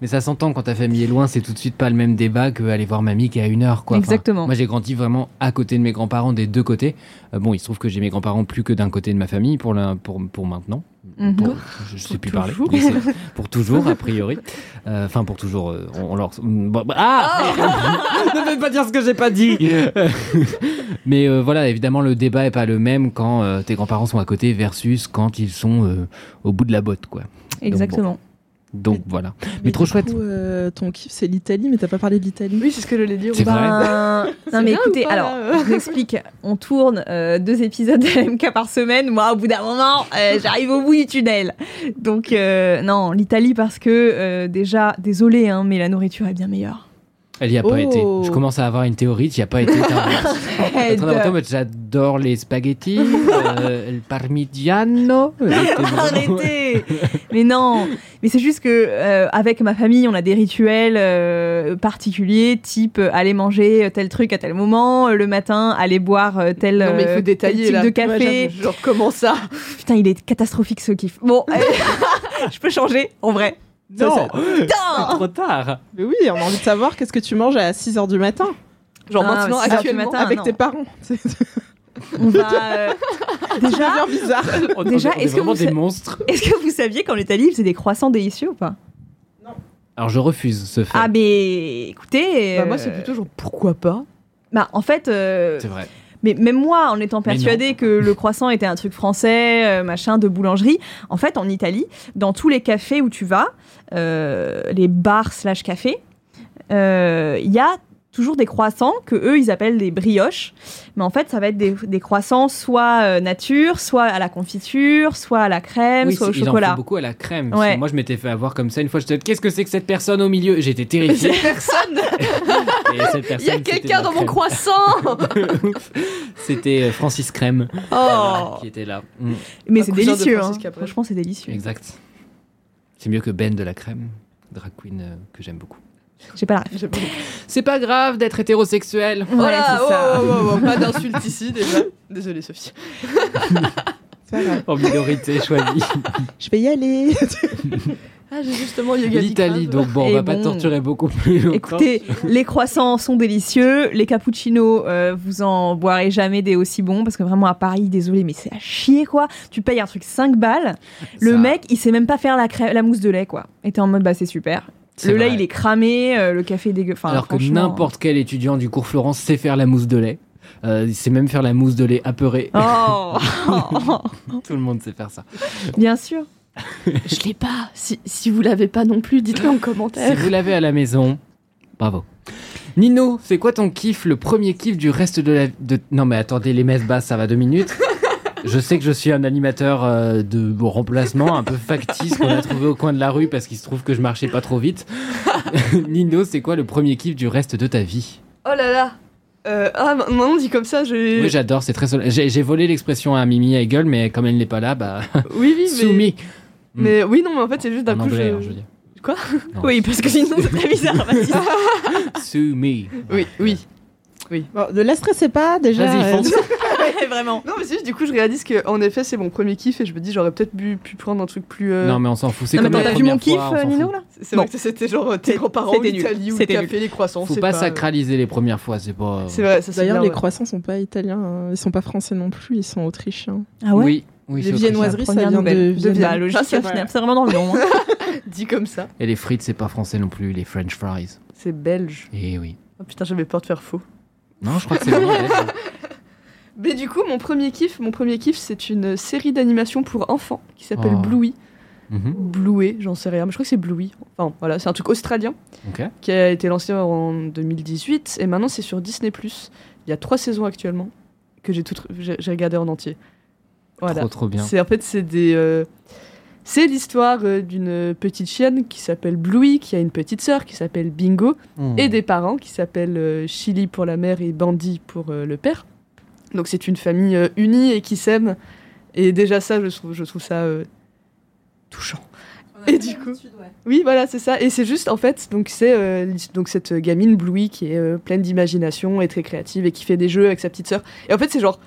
Mais ça s'entend quand ta famille est loin, c'est tout de suite pas le même débat qu'aller voir mamie qui est à une heure. Quoi. Enfin, Exactement. moi j'ai grandi vraiment à côté de mes grands-parents des deux côtés. Euh, bon, il se trouve que j'ai mes grands-parents plus que d'un côté de ma famille pour, la, pour, pour maintenant. Mhm. Pour- je, je sais plus parler. pour toujours, a priori. Euh, Enfin, pour toujours. euh, on, on leur. bon, bah- ah Ne faites pas dire ce que j'ai pas dit Mais euh, voilà, évidemment, le débat est pas le même quand euh, tes grands-parents sont à côté versus quand ils sont euh, au bout de la botte, quoi. Exactement. Donc voilà. Mais, trop du chouette. coup, euh, ton kiff, c'est l'Italie, mais t'as pas parlé de l'Italie. Oui, c'est ce que j'allais dire. C'est vrai. Ben, non C'est mais écoutez, pas, alors je vous explique. On tourne euh, deux épisodes de MK par semaine. Moi, au bout d'un moment, euh, j'arrive au bout du tunnel. Donc euh, non, l'Italie parce que euh, déjà, désolé, hein, mais la nourriture est bien meilleure. Elle y a pas Oh. été. Je commence à avoir une théorie, tu y as pas été. J'adore les spaghettis, euh, le parmigiano. Arrêtez Mais non Mais c'est juste que euh, avec ma famille, on a des rituels euh, particuliers, type aller manger tel truc à tel moment, le matin aller boire tel, Non, mais il faut détailler tel type là. de café. genre, comment ça Putain, il est catastrophique ce kiff. Bon, je peux changer en vrai. Non, Ça, trop tard. Mais oui, on a envie de savoir qu'est-ce que tu manges à 6h du matin Genre Ah, maintenant, actuellement. matin. avec non. tes parents. On va. euh, déjà, bizarre. On, Déjà, on est, on est est-ce que vraiment vous des sa- monstres. est-ce que vous saviez qu'en Italie, ils faisaient des croissants délicieux ou pas? Alors je refuse ce fait. Ah, mais écoutez. Bah, moi, euh, c'est plutôt genre pourquoi pas? Bah, en fait. euh, C'est vrai. Mais même moi, en étant Mais non. persuadée que le croissant était un truc français, euh, machin, de boulangerie, en fait, en Italie, dans tous les cafés où tu vas, euh, les bars slash cafés, euh, il y a toujours des croissants que eux ils appellent des brioches mais en fait ça va être des, des croissants soit euh, nature soit à la confiture soit à la crème Oui, soit au c'est- ils en font chocolat beaucoup à la crème. Ouais. Moi, je m'étais fait avoir comme ça une fois. Je te dis, qu'est-ce que c'est que cette personne au milieu? J'étais terrifié. Personne Et cette personne, Il y a quelqu'un dans mon croissant C'était euh, Francis Crème oh qui était là. Mm, mais c'est délicieux hein. Franchement c'est délicieux exact. C'est mieux que Ben de la crème, drag queen euh, que j'aime beaucoup. J'ai pas la ref. C'est pas grave d'être hétérosexuel. Ouais, Voilà, c'est ça. oh, oh, oh, pas d'insulte ici déjà. Désolée Sophie. En minorité choisie. Je vais y aller. Ah, j'ai justement Yoga L'Italie, donc bon, on Et va pas bon. torturer beaucoup plus longtemps. Écoutez, les croissants sont délicieux, les cappuccinos, euh, vous en boirez jamais des aussi bons parce que vraiment à Paris, désolé, mais c'est à chier quoi. Tu payes un truc 5 balles, le Ça, mec il sait même pas faire la, crème, la mousse de lait quoi. Et t'es en mode bah c'est super. Le lait vrai. il est cramé, euh, le café est dégueu. Enfin, Alors que n'importe quel étudiant du cours Florence sait faire la mousse de lait. Euh, il sait même faire la mousse de lait apeurée. Oh Tout le monde sait faire ça. Bien sûr. Je l'ai pas. Si, si vous l'avez pas non plus, dites-le en Si commentaire. vous l'avez à la maison, bravo. Nino, c'est quoi ton kiff, le premier kiff du reste de la... De... Non mais attendez, les messes basses, ça va deux minutes. Je sais que je suis un animateur euh, de remplacement un peu factice qu'on a trouvé au coin de la rue parce qu'il se trouve que je marchais pas trop vite. Nino, c'est quoi le premier kiff du reste de ta vie? Oh là là. Euh, ah, maintenant dit comme ça, j'ai. Oui, j'adore, c'est très sol- J'ai volé l'expression à Mimi Hegel, mais comme elle n'est pas là, bah. oui, oui, mais. Soumis. Mais oui, non, mais en fait, c'est juste d'un coup. anglais, je- hein, je veux dire. Quoi? Non. Oui, parce que sinon c'est très bizarre. Baptiste. Soumis. Oui, oui. Bon, ne la stressez pas déjà. Vas-y, euh, fonce. Ouais, vraiment. Non, mais c'est juste, du coup, je réalise que, en effet, c'est mon premier kiff et je me dis, j'aurais peut-être pu, pu prendre un truc plus. euh, Non, mais on s'en fout. C'est Non, mais comme la t'as vu mon première kiff, fois, on s'en Nino fout. là C'est vrai Bon. que c'était genre euh, tes grands-parents en c'était nul. Italie ou le C'était café, les croissants. Faut c'est pas sacraliser les premières fois, c'est pas. C'est vrai, ça c'est D'ailleurs, bien, les ouais. croissants sont pas italiens, hein. ils sont pas français non plus, ils sont autrichiens. Ah ouais Oui, oui. les c'est viennoiseries, ça Première vient de nouvelle. Vienne. Bah, logique, Ah, c'est vrai. vraiment dans le nom. hein. Dit comme ça. Et les frites, c'est pas français non plus, les French fries. C'est belge. Eh oui. Oh putain, j'avais peur de faire faux. Non, je crois que c'est vraiment belge. Mais du coup, mon premier kiff, mon premier kiff, c'est une série d'animation pour enfants qui s'appelle Oh. Bluey. Mhm. Bluey, j'en sais rien, mais je crois que c'est Bluey. Enfin, voilà, c'est un truc australien qui a été lancé en 2018 et maintenant c'est sur Disney+. Il y a trois saisons actuellement que j'ai j'ai j'ai regardé en entier. Voilà. Trop, trop bien. C'est en fait c'est des euh, c'est l'histoire euh, d'une petite chienne qui s'appelle Bluey, qui a une petite sœur qui s'appelle Bingo Hmm. et des parents qui s'appellent euh, Chili pour la mère et Bandy pour euh, le père. Donc c'est une famille euh, unie et qui s'aime. Et déjà ça, je trouve, je trouve ça euh, touchant. Et du coup, oui, voilà, c'est ça. Et c'est juste, en fait, donc c'est euh, donc cette gamine Bluey qui est euh, pleine d'imagination et très créative et qui fait des jeux avec sa petite sœur. Et en fait, c'est genre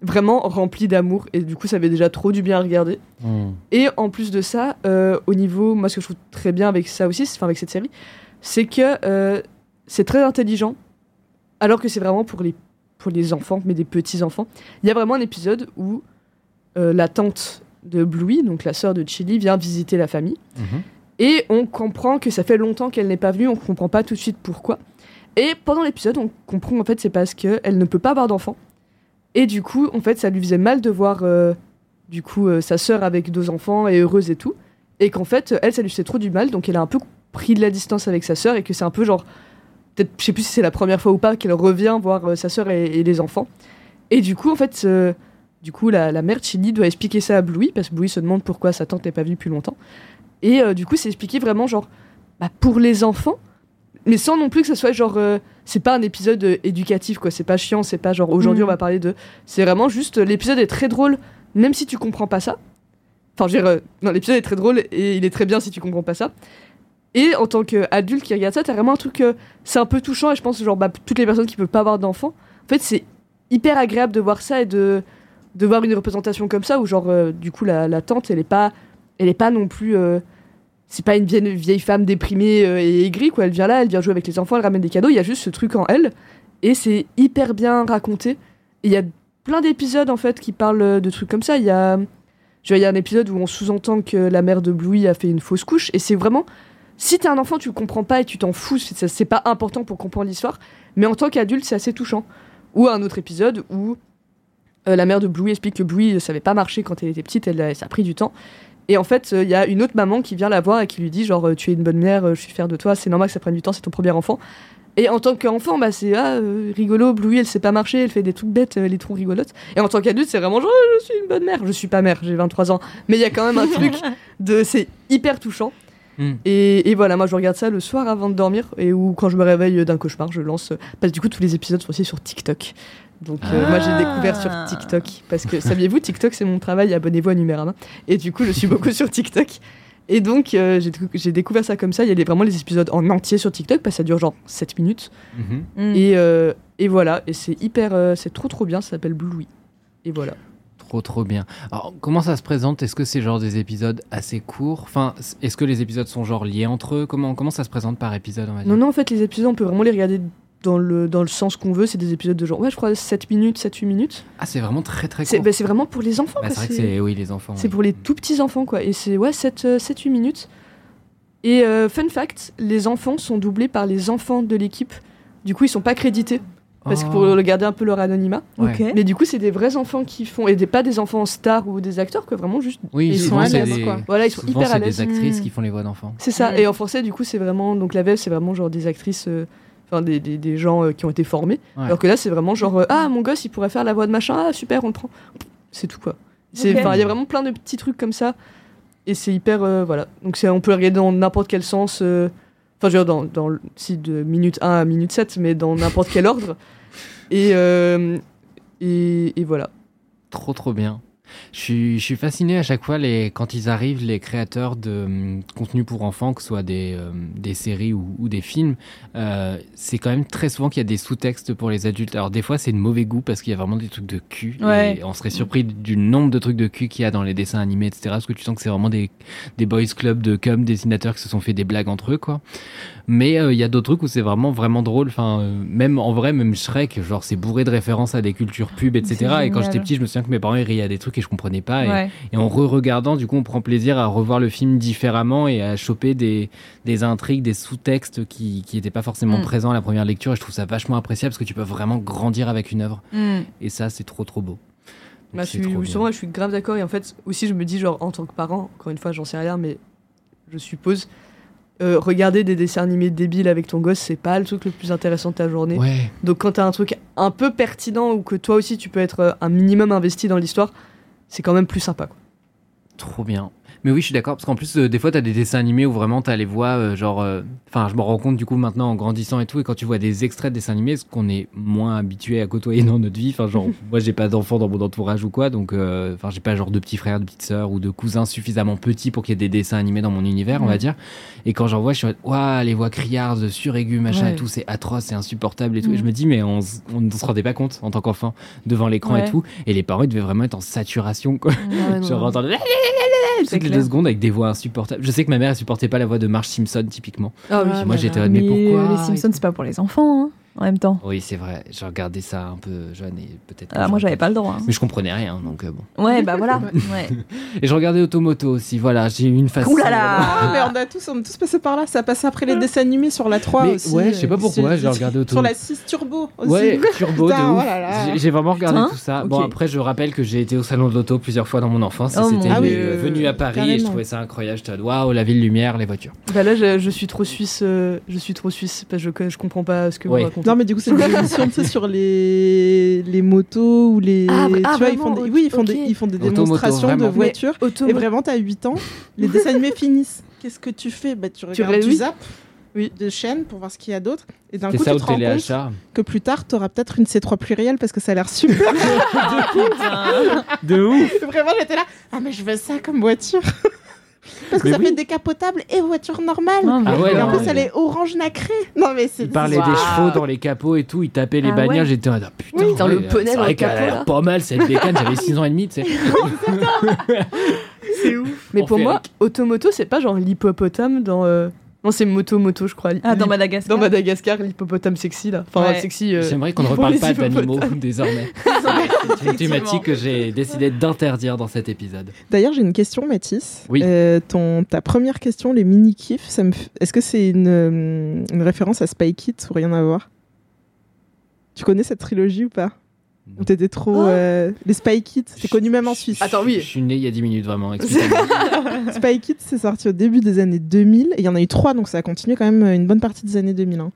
vraiment rempli d'amour. Et du coup, ça fait déjà trop du bien à regarder. Hmm. Et en plus de ça, euh, au niveau, moi ce que je trouve très bien avec ça aussi, c'est- enfin avec cette série, c'est que euh, c'est très intelligent, alors que c'est vraiment pour les, pour les enfants, mais des petits enfants. Il y a vraiment un épisode où euh, la tante de Bluey, donc la sœur de Chili, vient visiter la famille. Mhm. Et on comprend que ça fait longtemps qu'elle n'est pas venue, on comprend pas tout de suite pourquoi. Et pendant l'épisode, on comprend en fait c'est parce qu'elle ne peut pas avoir d'enfant. Et du coup, en fait, ça lui faisait mal de voir euh, du coup euh, sa sœur avec deux enfants et heureuse et tout. Et qu'en fait, elle, ça lui faisait trop du mal, donc elle a un peu pris de la distance avec sa sœur et que c'est un peu genre. Peut-être, je sais plus si c'est la première fois ou pas qu'elle revient voir euh, sa sœur et, et les enfants. Et du coup, en fait, euh, du coup, la, la mère Chili doit expliquer ça à Bluey parce que Bluey se demande pourquoi sa tante n'est pas venue depuis longtemps. Et euh, du coup, c'est expliqué vraiment genre bah, pour les enfants, mais sans non plus que ça soit genre. euh, c'est pas un épisode éducatif, quoi. C'est pas chiant, c'est pas genre aujourd'hui Mhm. on va parler de. C'est vraiment juste. L'épisode est très drôle, même si tu comprends pas ça. Enfin, je veux dire, non, l'épisode est très drôle et il est très bien si tu comprends pas ça. Et en tant qu'adulte qui regarde ça, t'as vraiment un truc. euh, c'est un peu touchant et je pense, genre, bah, toutes les personnes qui peuvent pas avoir d'enfants, en fait, c'est hyper agréable de voir ça et de, de voir une représentation comme ça où, genre, euh, du coup, la, la tante, elle est pas, elle est pas non plus. euh, c'est pas une vieille, vieille femme déprimée et aigrie, quoi. Elle vient là, elle vient jouer avec les enfants, elle ramène des cadeaux. Il y a juste ce truc en elle. Et c'est hyper bien raconté. Il y a plein d'épisodes, en fait, qui parlent de trucs comme ça. Il y a. Il y a un épisode où on sous-entend que la mère de Bluey a fait une fausse couche. Et c'est vraiment. Si t'es un enfant, tu le comprends pas et tu t'en fous, c'est pas important pour comprendre l'histoire. Mais en tant qu'adulte, c'est assez touchant. Ou un autre épisode où euh, la mère de Bluey explique que Bluey ne savait pas marcher quand elle était petite, elle, a- ça a pris du temps. Et en fait, il y a une autre maman qui vient la voir et qui lui dit genre euh, tu es une bonne mère, euh, je suis fière de toi, c'est normal que ça prenne du temps, c'est ton premier enfant. Et en tant qu'enfant, bah c'est ah, euh, rigolo, Bluey elle sait pas marcher, elle fait des trucs bêtes, euh, elle est trop rigolote. Et en tant qu'adulte, c'est vraiment genre je suis une bonne mère. Je suis pas mère, j'ai 23 ans, mais il y a quand même un truc de c'est hyper touchant. Mm. Et, et voilà, moi je regarde ça le soir avant de dormir et ou quand je me réveille d'un cauchemar, je lance. euh, Parce que du coup, tous les épisodes sont aussi sur TikTok. Donc euh, moi j'ai découvert sur Ah. TikTok parce que saviez-vous TikTok c'est mon travail abonnez-vous à Numérama et du coup je suis beaucoup sur TikTok et donc euh, j'ai décou- j'ai découvert ça comme ça il y a vraiment les épisodes en entier sur TikTok parce que ça dure genre 7 minutes Mhm. Mm. et, euh, et voilà et c'est hyper euh, c'est trop trop bien ça s'appelle Bluey et voilà Trop trop bien. Alors comment ça se présente? Est-ce que c'est genre des épisodes assez courts? Enfin, est-ce que les épisodes sont genre liés entre eux? Comment comment ça se présente par épisode on va dire? Non non en fait les épisodes on peut vraiment les regarder dans le, dans le sens qu'on veut c'est des épisodes de genre ouais je crois 7 minutes 7-8 minutes Ah, c'est vraiment très très c'est court. bah, c'est vraiment pour les enfants Bah, c'est vrai que c'est- c'est oui les enfants. C'est oui. pour les tout petits enfants, quoi. Et c'est, ouais, 7-8 minutes. Et euh, fun fact, les enfants sont doublés par les enfants de l'équipe. Du coup, ils sont pas crédités. Parce que Oh. pour le garder un peu leur anonymat. Mais du coup, c'est des vrais enfants qui font, et des, pas des enfants stars ou des acteurs, que vraiment juste. Oui, Ils sont à c'est l'aise, des... quoi. Voilà, ils sont souvent, hyper à c'est l'aise. des actrices Mm. qui font les voix d'enfants. C'est ça. Et en français, du coup, c'est vraiment. Donc la VF, c'est vraiment genre des actrices. euh, Enfin, des, des, des gens euh, qui ont été formés. Ouais. Alors que là, c'est vraiment genre euh, Ah, mon gosse, il pourrait faire la voix de machin. Ah, super, on le prend. C'est tout, quoi. C'est- Il y a vraiment plein de petits trucs comme ça. Et c'est hyper. euh, voilà. Donc c'est- on peut le regarder dans n'importe quel sens. Enfin, je veux dire, dans, dans si de minute 1 à minute 7, mais dans n'importe quel ordre. Et, euh, voilà. Trop trop bien. Je suis, je suis fasciné à chaque fois les, quand ils arrivent, les créateurs de hum, contenu pour enfants, que ce soit des, euh, des séries ou, ou des films. euh, c'est quand même très souvent qu'il y a des sous-textes pour les adultes. Alors des fois c'est de mauvais goût parce qu'il y a vraiment des trucs de cul. Ouais. Et on serait surpris du nombre de trucs de cul qu'il y a dans les dessins animés, etc. Parce que tu sens que c'est vraiment des, des boys clubs de cum dessinateurs qui se sont fait des blagues entre eux, quoi. Mais euh, il y a d'autres trucs où c'est vraiment vraiment drôle. Enfin, euh, même en vrai, même Shrek, genre c'est bourré de références à des cultures pub, etc. Et quand j'étais petit, je me souviens que mes parents ils riaient à des trucs et je comprenais pas. Et, Ouais. et en re-regardant, du coup, on prend plaisir à revoir le film différemment et à choper des, des intrigues, des sous-textes qui qui n'étaient pas forcément Mm. présents à la première lecture. Et je trouve ça vachement appréciable parce que tu peux vraiment grandir avec une œuvre. Mm. Et ça, c'est trop trop beau. Bah, je, suis, moi, je suis grave d'accord. Et en fait, aussi, je me dis, genre, en tant que parent, encore une fois, j'en sais rien, mais je suppose, euh, regarder des dessins animés débiles avec ton gosse, c'est pas le truc le plus intéressant de ta journée. Ouais. Donc, quand t'as un truc un peu pertinent ou que toi aussi tu peux être euh, un minimum investi dans l'histoire, c'est quand même plus sympa. Quoi. Trop bien. Mais oui, je suis d'accord, parce qu'en plus, euh, des fois, t'as des dessins animés où vraiment t'as les voix, euh, genre. euh, Enfin, je me rends compte du coup maintenant en grandissant et tout, et quand tu vois des extraits de dessins animés, ce qu'on est moins habitué à côtoyer dans notre vie. Enfin, genre, moi, j'ai pas d'enfants dans mon entourage ou quoi, donc, enfin, j'ai pas genre de petits frères, de petites sœurs ou de cousins suffisamment petits pour qu'il y ait des dessins animés dans mon univers, on va dire. Et quand j'en vois, je suis en mode, waouh, les voix criardes, suraigus, machin Ouais. et tout, c'est atroce, c'est insupportable et tout. Et je me dis, mais on, on ne se rendait pas compte en tant qu'enfant devant l'écran et tout. Et les parents, ils devaient vraiment être en saturation, quoi. Genre entendre C'est. deux secondes avec des voix insupportables. Je sais que ma mère elle supportait pas la voix de Marge Simpson typiquement. Ah oui. Ah, Moi j'étais Mais pourquoi les Simpsons, c'est pas pour les enfants, hein, en même temps. Oui c'est vrai. J'ai regardé ça un peu jeune et peut-être. Ah, moi, j'avais pas le droit. hein. Mais je comprenais rien donc euh, bon. Ouais, bah voilà. Ouais. Et je regardais Automoto aussi. Voilà j'ai eu une façon. Ouh là là Ah, mais on a tous, on est tous passé par là. Ça passe après les dessins animés sur la 3 Mais aussi. ouais, je sais pas euh, pourquoi, j'ai regardé Sur Automoto. la 6 Turbo aussi. Ouais, turbo de ouf. oh. J'ai- vraiment regardé Putain, tout ça. Bon après je rappelle que j'ai été au salon de l'auto plusieurs fois dans mon enfance. Oh, C'était Ah oui, euh, euh, venu à Paris et je trouvais ça incroyable. J'étais waouh la ville lumière, les voitures. Bah là, je, je suis trop suisse. euh, je suis trop suisse parce que je, je comprends pas ce que vous racontez. Non mais du coup c'est des émissions tu sur les les motos ou les Ah, tu ah, vois ils font des... oui ils font des ils font des Automoto, démonstrations de voitures. Et vraiment t'as 8 ans les dessins animés finissent. Qu'est-ce que tu fais? Bah tu regardes tu oui. zappes Oui. de chaînes pour voir ce qu'il y a d'autre. Et d'un C'est coup ça tu te rends compte téléachat. que plus tard t'auras peut-être une C3 plurielle parce que ça a l'air super. De ouf. vraiment j'étais là ah mais je veux ça comme voiture parce que Mais ça oui. fait décapotable et voiture normale Non, mais Ah ouais, et en non, plus elle est orange nacrée non mais c'est Il parlait des chevaux dans les capots et tout, il tapait les Ah ouais. j'étais en mode, ah, putain, Oui, dans le poney dans vrai le qu'elle a capot, l'air là. pas mal cette bécane, j'avais 6 ans et demi, tu sais. C'est ouf. Mais On pour moi, avec. Automoto, c'est pas genre l'hippopotame dans. euh, Non, c'est Moto Moto, je crois. Ah, dans Madagascar. Dans Madagascar, l'hippopotame sexy, là. Enfin, Ouais. sexy. euh, J'aimerais qu'on ne reparle pas d'animaux désormais. C'est une thématique que j'ai décidé d'interdire dans cet épisode. D'ailleurs, j'ai une question, Mathis. Oui. Euh, ton, ta première question, les mini-kifs, ça me f- est-ce que c'est une, euh, une référence à Spy Kids ou rien à voir? Tu connais cette trilogie ou pas? Ou t'étais trop. Oh. euh, Les Spy Kids, c'est connu même en Suisse. Attends, oui. Je suis né il y a 10 minutes, vraiment. Spy Kids, c'est sorti au début des années 2000. Et il y en a eu trois, donc ça a continué quand même une bonne partie des années 2000. hein.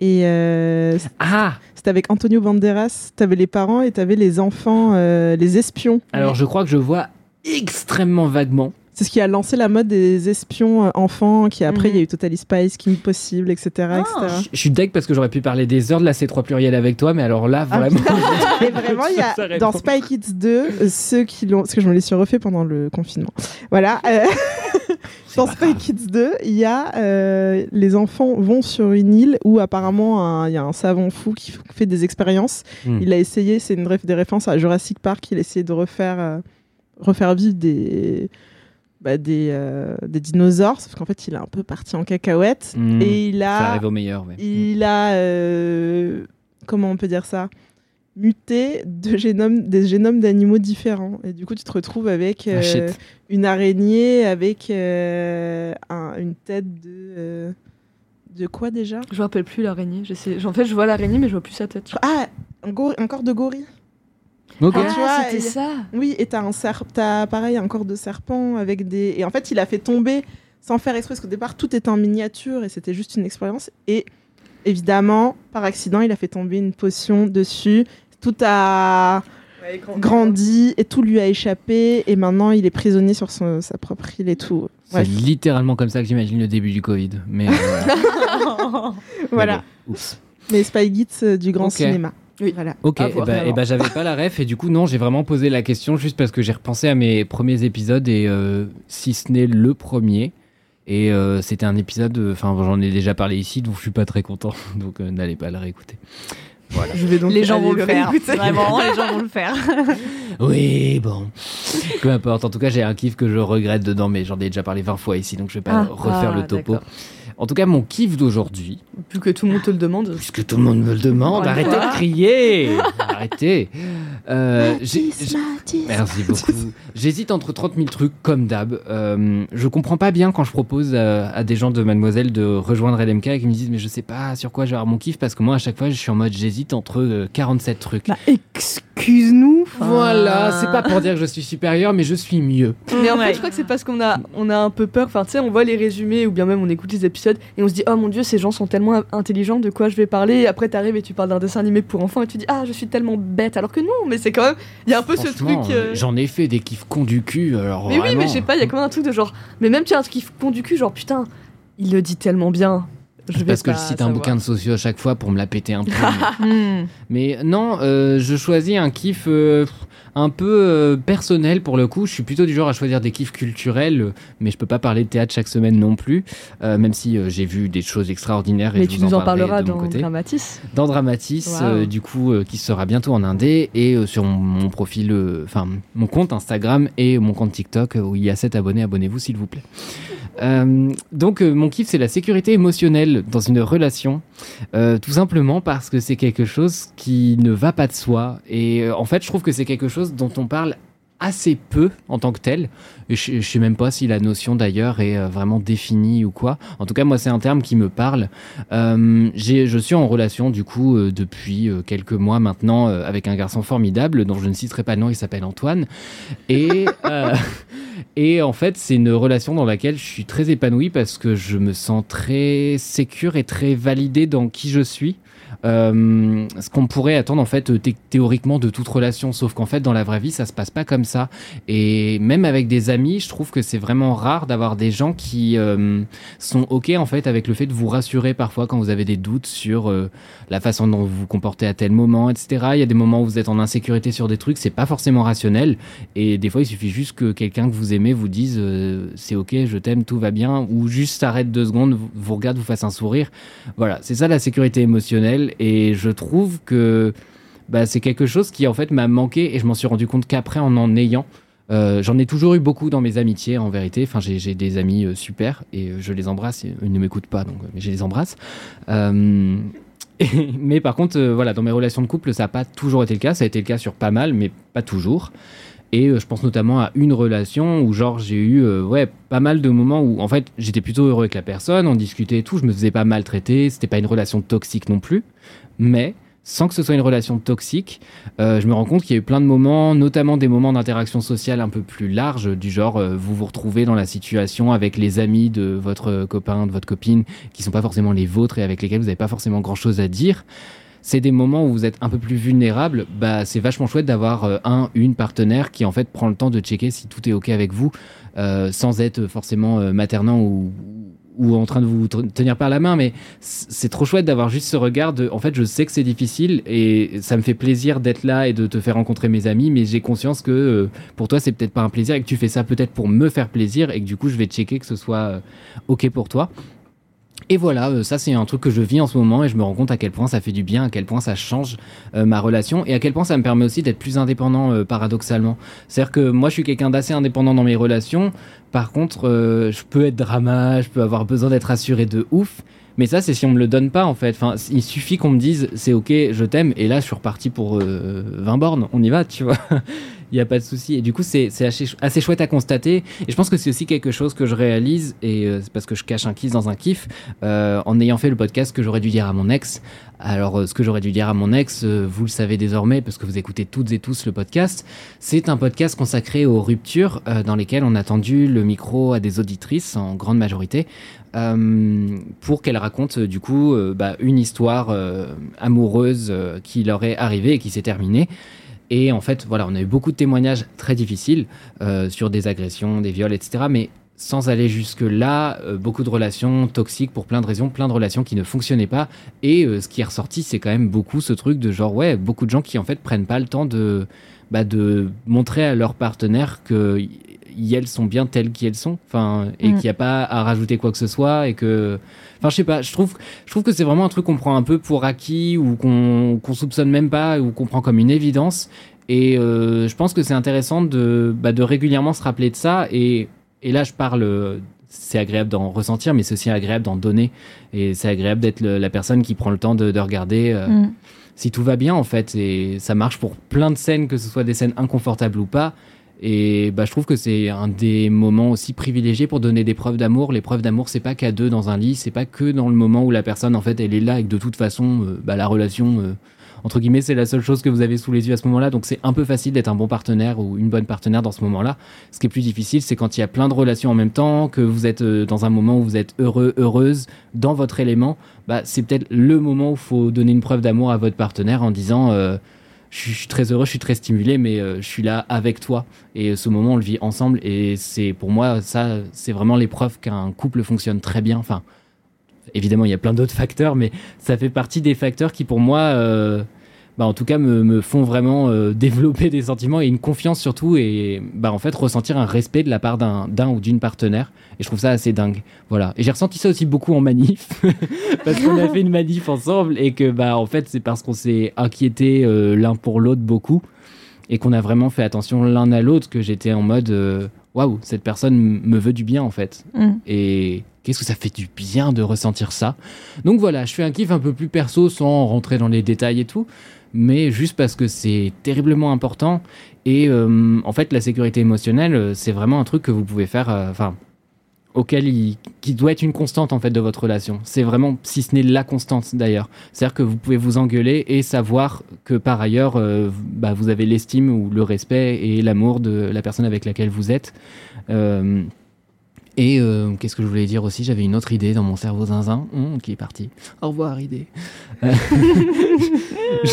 Et euh, ah c'était avec Antonio Banderas. T'avais les parents et t'avais les enfants, euh, les espions. Alors je crois que je vois extrêmement vaguement. C'est ce qui a lancé la mode des espions euh, enfants, qui après, il Mhm. y a eu Totally Spice, Kim Possible, etc. Ah. etc. Je- suis deg parce que j'aurais pu parler des heures de la C3 pluriel avec toi, mais alors là, Ah, vraiment. Et vraiment, il y a dans. Spy Kids 2, euh, ceux qui l'ont, parce que je me les suis refait pendant le confinement. Voilà. euh, dans Spy grave. Kids 2, il y a euh, les enfants vont sur une île où apparemment il y a un savant fou qui fait des expériences. Hmm. Il a essayé, c'est une ref- des références à Jurassic Park, il a essayé de refaire euh, refaire vivre des bah, des, euh, des dinosaures, sauf qu'en fait il est un peu parti en cacahuète Hmm. et il Ça a arrive au meilleur. mais- il a euh, comment on peut dire ça muté de génomes, des génomes d'animaux différents et du coup tu te retrouves avec euh, une araignée avec euh, un- une tête de, euh, De quoi déjà? Je me rappelle plus l'araignée. j'essaie- En fait, je vois l'araignée, mais je vois plus sa tête. Ah, un, un corps de gorille? Ok. Ah, c'était il- ça. Oui, et t'as un serp- t'as pareil un corps de serpent avec des. Et en fait, il a fait tomber sans faire exprès, parce qu'au départ, tout était en miniature et c'était juste une expérience. Et évidemment, par accident, il a fait tomber une potion dessus. Tout a grandi et tout lui a échappé. Et maintenant, il est prisonnier sur son- sa propre île et tout. C'est littéralement comme ça que j'imagine le début du Covid. Mais euh, voilà. mais bon. Mais Spy euh, du grand cinéma. Oui. Voilà. Ok, et bah, alors. eh bah, j'avais pas la ref et du coup non, j'ai vraiment posé la question juste parce que j'ai repensé à mes premiers épisodes et euh, si ce n'est le premier. Et euh, c'était un épisode, enfin j'en ai déjà parlé ici, donc je suis pas très content, donc euh, n'allez pas le réécouter. Je vais donc Les gens vont le faire. réécouter. Vraiment, les gens vont le faire. Oui, bon, peu importe. En tout cas, j'ai un kiff que je regrette dedans, mais j'en ai déjà parlé 20 fois ici, donc je vais pas Ah, refaire ah, le topo. En tout cas, mon kiff d'aujourd'hui, Vu que tout le monde te le demande. puisque tout le monde me le demande, Voilà. arrêtez de crier, arrêtez. Euh, Merci beaucoup. J'hésite entre 30 000 trucs, comme d'hab. Euh, je comprends pas bien quand je propose à, à des gens de Mademoiselle de rejoindre LMK et qu'ils me disent mais je sais pas sur quoi je vais avoir mon kiff parce que moi à chaque fois je suis en mode j'hésite entre euh, 47 trucs. Bah, excuse-nous. Voilà, c'est pas pour dire que je suis supérieur, mais je suis mieux. Mais en Ouais. fait, je crois que c'est parce qu'on a, on a un peu peur. Enfin, tu sais, on voit les résumés ou bien même on écoute les épisodes et on se dit, oh mon dieu, ces gens sont tellement intelligents, de quoi je vais parler? Et après, t'arrives et tu parles d'un dessin animé pour enfants et tu dis, ah, je suis tellement bête. Alors que non, mais c'est quand même, il y a un peu ce truc. euh, J'en ai fait des kiffs cons du cul, alors Mais oui, mais je sais pas, il y a quand même un truc de genre. Mais même, tu as un truc qui fond du cul, genre putain, il le dit tellement bien. Je Parce que je cite un bouquin de sociaux à chaque fois pour me la péter un peu. mais-. Mais non, euh, je choisis un kiff euh, un peu euh, personnel pour le coup. Je suis plutôt du genre à choisir des kiffs culturels, euh, mais je peux pas parler de théâtre chaque semaine non plus, euh, même si j'ai vu des choses extraordinaires. Et Mais je tu vous nous en parleras dans. Dramatis. Dans Dramatis, Wow. du coup, qui sera bientôt en indé, et sur mon, mon profil, enfin mon compte Instagram et mon compte TikTok où il y a 7 abonnés. Abonnez-vous s'il vous plaît. Euh, donc euh, mon kiff c'est la sécurité émotionnelle dans une relation euh, tout simplement parce que c'est quelque chose qui ne va pas de soi et en fait je trouve que c'est quelque chose dont on parle assez peu en tant que tel et je, je sais même pas si la notion d'ailleurs est euh, vraiment définie ou quoi en tout cas moi c'est un terme qui me parle euh, je suis en relation du coup euh, depuis quelques mois maintenant euh, avec un garçon formidable dont je ne citerai pas le nom il s'appelle Antoine et et en fait, c'est une relation dans laquelle je suis très épanoui parce que je me sens très sécure et très validé dans qui je suis. Euh, ce qu'on pourrait attendre en fait thé- théoriquement de toute relation, sauf qu'en fait dans la vraie vie ça se passe pas comme ça. Et même avec des amis, je trouve que c'est vraiment rare d'avoir des gens qui euh, sont ok en fait avec le fait de vous rassurer parfois quand vous avez des doutes sur euh, la façon dont vous vous comportez à tel moment, etc. Il y a des moments où vous êtes en insécurité sur des trucs, c'est pas forcément rationnel. Et des fois, il suffit juste que quelqu'un que vous aimez vous dise euh, c'est ok, je t'aime, tout va bien, ou juste s'arrête deux secondes, vous, regarde, vous fasse un sourire. Voilà, c'est ça la sécurité émotionnelle. Et je trouve que bah, c'est quelque chose qui en fait m'a manqué et je m'en suis rendu compte qu'après en en ayant. Euh, J'en ai toujours eu beaucoup dans mes amitiés en vérité. Enfin, j'ai des amis euh, super et euh, je les embrasse. Ils ne m'écoutent pas, donc mais je les embrasse. Mais par contre, voilà, dans mes relations de couple, ça n'a pas toujours été le cas. Ça a été le cas sur pas mal, mais pas toujours. Et je pense notamment à une relation où, genre, j'ai eu ouais, pas mal de moments où, en fait, j'étais plutôt heureux avec la personne, on discutait et tout, je me faisais pas maltraiter, c'était pas une relation toxique non plus. Mais, sans que ce soit une relation toxique, euh, je me rends compte qu'il y a eu plein de moments, notamment des moments d'interaction sociale un peu plus larges, du genre, euh, vous vous retrouvez dans la situation avec les amis de votre copain, de votre copine, qui sont pas forcément les vôtres et avec lesquels vous n'avez pas forcément grand chose à dire. C'est des moments où vous êtes un peu plus vulnérable, bah c'est vachement chouette d'avoir euh, un, une partenaire qui en fait prend le temps de checker si tout est ok avec vous, sans être forcément maternant ou, ou en train de vous tenir par la main, mais c'est trop chouette d'avoir juste ce regard de, en fait, je sais que c'est difficile et ça me fait plaisir d'être là et de te faire rencontrer mes amis, mais j'ai conscience que euh, pour toi c'est peut-être pas un plaisir et que tu fais ça peut-être pour me faire plaisir et que du coup je vais checker que ce soit euh, ok pour toi. Et voilà, euh, ça c'est un truc que je vis en ce moment et je me rends compte à quel point ça fait du bien, à quel point ça change euh, ma relation et à quel point ça me permet aussi d'être plus indépendant euh, paradoxalement. C'est-à-dire que moi je suis quelqu'un d'assez indépendant dans mes relations, par contre je peux être drama, je peux avoir besoin d'être assuré de ouf, mais ça c'est si on me le donne pas en fait. Enfin, il suffit qu'on me dise c'est ok, je t'aime et là je suis reparti pour euh, 20 bornes, on y va, tu vois. Il n'y a pas de souci. Et du coup, c'est assez, chouette à constater. Et je pense que c'est aussi quelque chose que je réalise, et euh, c'est parce que je cache un kiff dans un kiff, euh, en ayant fait le podcast que j'aurais dû dire à mon ex. Alors, euh, ce que j'aurais dû dire à mon ex, vous le savez désormais, parce que vous écoutez toutes et tous le podcast, c'est un podcast consacré aux ruptures, dans lesquelles on a tendu le micro à des auditrices, en grande majorité, pour qu'elles racontent, du coup, bah, une histoire amoureuse qui leur est arrivée et qui s'est terminée. Et en fait, voilà, on a eu beaucoup de témoignages très difficiles euh, sur des agressions, des viols, etc. Mais sans aller jusque-là, euh, beaucoup de relations toxiques pour plein de raisons, plein de relations qui ne fonctionnaient pas. Et euh, ce qui est ressorti, c'est quand même beaucoup ce truc de genre, ouais, beaucoup de gens qui en fait prennent pas le temps de, bah, de montrer à leur partenaire que y- elles sont bien telles qu'elles sont, enfin, et Mm. qu'il n'y a pas à rajouter quoi que ce soit, et que, enfin, je sais pas, je trouve, je trouve que c'est vraiment un truc qu'on prend un peu pour acquis ou qu'on qu'on soupçonne même pas ou qu'on prend comme une évidence. Et euh, je pense que c'est intéressant de, bah, de régulièrement se rappeler de ça. Et, et là, je parle, c'est agréable d'en ressentir, mais c'est aussi agréable d'en donner. Et c'est agréable d'être la personne qui prend le temps de, de regarder euh, Mm. si tout va bien, en fait. Et ça marche pour plein de scènes, que ce soit des scènes inconfortables ou pas. Et bah, je trouve que c'est un des moments aussi privilégiés pour donner des preuves d'amour. Les preuves d'amour, c'est pas qu'à deux dans un lit, c'est pas que dans le moment où la personne, en fait, elle est là et que de toute façon, euh, bah, la relation, euh, entre guillemets, c'est la seule chose que vous avez sous les yeux à ce moment-là. Donc c'est un peu facile d'être un bon partenaire ou une bonne partenaire dans ce moment-là. Ce qui est plus difficile, c'est quand il y a plein de relations en même temps, que vous êtes euh, dans un moment où vous êtes heureux, heureuse, dans votre élément. Bah, c'est peut-être le moment où il faut donner une preuve d'amour à votre partenaire en disant. Je suis- très heureux, je suis très stimulé, mais euh, je suis là avec toi. Et ce moment, on le vit ensemble. Et c'est pour moi, ça, c'est vraiment l'épreuve qu'un couple fonctionne très bien. Enfin, évidemment, il y a plein d'autres facteurs, mais ça fait partie des facteurs qui, pour moi, euh, bah, en tout cas, me, font vraiment euh, développer des sentiments et une confiance surtout. Et bah, en fait, ressentir un respect de la part d'un d'un ou d'une partenaire. Et je trouve ça assez dingue. Voilà. Et j'ai ressenti ça aussi beaucoup en manif. parce qu'on a fait une manif ensemble et que, bah, en fait, c'est parce qu'on s'est inquiété euh, l'un pour l'autre beaucoup et qu'on a vraiment fait attention l'un à l'autre que j'étais en mode euh, waouh, cette personne me veut du bien en fait. Mm. Et qu'est-ce que ça fait du bien de ressentir ça? Donc voilà, je fais un kiff un peu plus perso sans rentrer dans les détails et tout, mais juste parce que c'est terriblement important. Et euh, en fait, la sécurité émotionnelle, euh, c'est vraiment un truc que vous pouvez faire. euh, Enfin. Auquel il, qui doit être une constante en fait de votre relation. C'est vraiment, si ce n'est la constante d'ailleurs. C'est-à-dire que vous pouvez vous engueuler et savoir que par ailleurs, euh, bah, vous avez l'estime ou le respect et l'amour de la personne avec laquelle vous êtes. Euh, et euh, qu'est-ce que je voulais dire aussi? J'avais une autre idée dans mon cerveau zinzin hum, qui est partie. Au revoir, idée. Euh, je,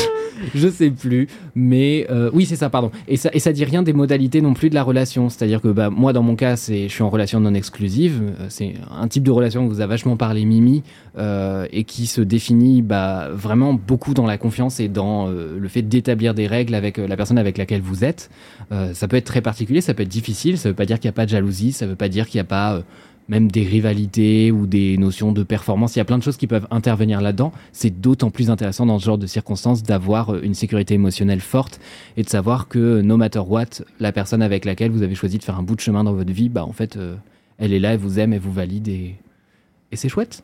je sais plus, mais euh, oui, c'est ça, pardon. Et ça, et ça dit rien des modalités non plus de la relation. C'est-à-dire que bah, moi, dans mon cas, c'est, je suis en relation non exclusive. Euh, C'est un type de relation que vous a vachement parlé Mimi euh, et qui se définit bah, vraiment beaucoup dans la confiance et dans euh, le fait d'établir des règles avec euh, la personne avec laquelle vous êtes. Ça peut être très particulier, ça peut être difficile. Ça veut pas dire qu'il n'y a pas de jalousie, ça veut pas dire qu'il n'y a pas même des rivalités ou des notions de performance. Il y a plein de choses qui peuvent intervenir là-dedans. C'est d'autant plus intéressant dans ce genre de circonstances d'avoir une sécurité émotionnelle forte et de savoir que no matter what, la personne avec laquelle vous avez choisi de faire un bout de chemin dans votre vie, bah en fait, elle est là, elle vous aime, elle vous valide et c'est chouette.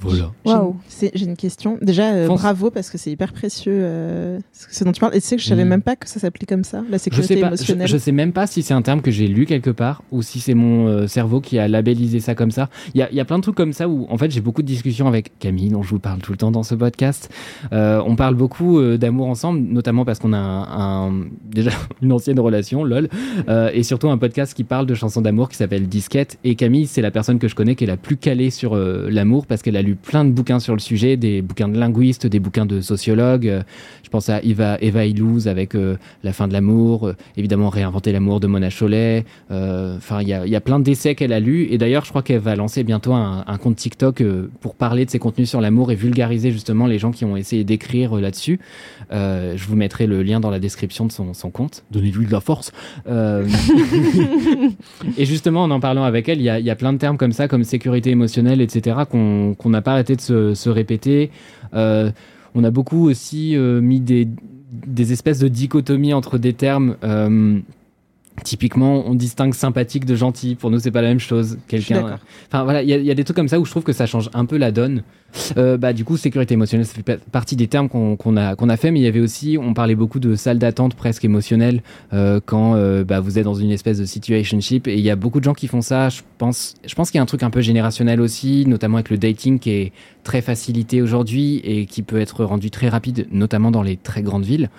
Voilà. Waouh. J'ai une question. Déjà, euh, bravo parce que c'est hyper précieux euh, ce dont tu parles. Et tu sais que je savais Mm. même pas que ça s'appelait comme ça, la Je sécurité sais pas, je, émotionnelle. je sais même pas si c'est un terme que j'ai lu quelque part ou si c'est mon euh, cerveau qui a labellisé ça comme ça. Il y a, il y a plein de trucs comme ça où en fait j'ai beaucoup de discussions avec Camille dont je vous parle tout le temps dans ce podcast. Euh, on parle beaucoup d'amour ensemble, notamment parce qu'on a un, un- déjà une ancienne relation, lol, et surtout un podcast qui parle de chansons d'amour qui s'appelle Disquette. Et Camille, c'est la personne que je connais qui est la plus calée sur l'amour parce qu'elle a lu plein de bouquins sur le sujet, des bouquins de linguistes, des bouquins de sociologues. Je pense à Eva, Eva Illouz avec euh, La fin de l'amour, euh, évidemment Réinventer l'amour de Mona Chollet. Euh, Enfin, il y y a plein d'essais qu'elle a lus. Et d'ailleurs, je crois qu'elle va lancer bientôt un, un compte TikTok pour parler de ses contenus sur l'amour et vulgariser justement les gens qui ont essayé d'écrire là-dessus. Je vous mettrai le lien dans la description de son, son compte. Donnez-lui de la force. Et justement, en en parlant avec elle, il y y a plein de termes comme ça, comme sécurité émotionnelle, etc., qu'on qu'on n'a pas arrêté de se, répéter. Euh, on a beaucoup aussi euh, mis des, des espèces de dichotomies entre des termes. Euh, Typiquement, on distingue sympathique de gentil. Pour nous, c'est pas la même chose. Quelqu'un. d'accord. Enfin voilà, il y, a- il y a des trucs comme ça où je trouve que ça change un peu la donne. Euh, bah du coup, sécurité émotionnelle, ça fait pa- partie des termes qu'on a qu'on a fait, mais il y avait aussi, on parlait beaucoup de salle d'attente presque émotionnelle euh, quand euh, bah, vous êtes dans une espèce de situationship. Et il y a beaucoup de gens qui font ça. Je pense, je pense qu'il y a un truc un peu générationnel aussi, notamment avec le dating qui est très facilité aujourd'hui et qui peut être rendu très rapide, notamment dans les très grandes villes.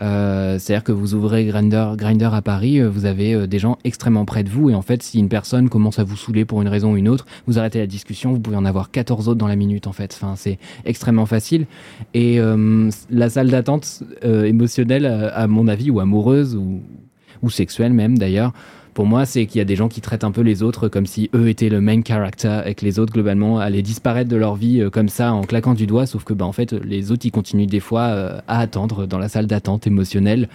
Euh, C'est-à-dire que vous ouvrez Grinder, Grinder à Paris, euh, vous avez euh, des gens extrêmement près de vous et en fait, si une personne commence à vous saouler pour une raison ou une autre, vous arrêtez la discussion, vous pouvez en avoir 14 autres dans la minute en fait. Enfin, c'est extrêmement facile. Et euh, la salle d'attente euh, émotionnelle, à mon avis, ou amoureuse ou, ou sexuelle même d'ailleurs. Pour moi, c'est qu'il y a des gens qui traitent un peu les autres comme si eux étaient le main character et que les autres, globalement, allaient disparaître de leur vie comme ça en claquant du doigt, sauf que, bah, en fait, les autres, ils continuent des fois à attendre dans la salle d'attente émotionnelle.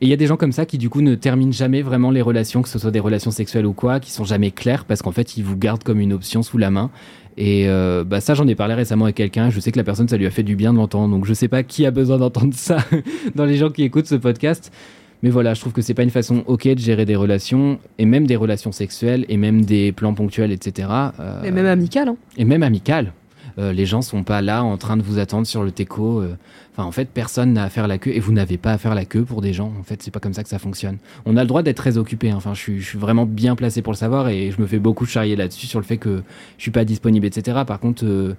Et il y a des gens comme ça qui, du coup, ne terminent jamais vraiment les relations, que ce soit des relations sexuelles ou quoi, qui sont jamais claires parce qu'en fait, ils vous gardent comme une option sous la main. Et euh, bah ça, j'en ai parlé récemment avec quelqu'un. Je sais que la personne, ça lui a fait du bien de l'entendre. Donc, je sais pas qui a besoin d'entendre ça dans les gens qui écoutent ce podcast. Mais voilà, je trouve que c'est pas une façon ok de gérer des relations, et même des relations sexuelles, et même des plans ponctuels, etc. euh, Et même amical, hein. et même amicales. Euh, les gens sont pas là en train de vous attendre sur le teco. euh. Enfin, en fait, personne n'a à faire la queue et vous n'avez pas à faire la queue pour des gens. En fait, c'est pas comme ça que ça fonctionne. On a le droit d'être très occupé. hein. Enfin, je suis, vraiment bien placé pour le savoir et je me fais beaucoup charrier là-dessus sur le fait que je suis pas disponible, etc. Par contre, euh,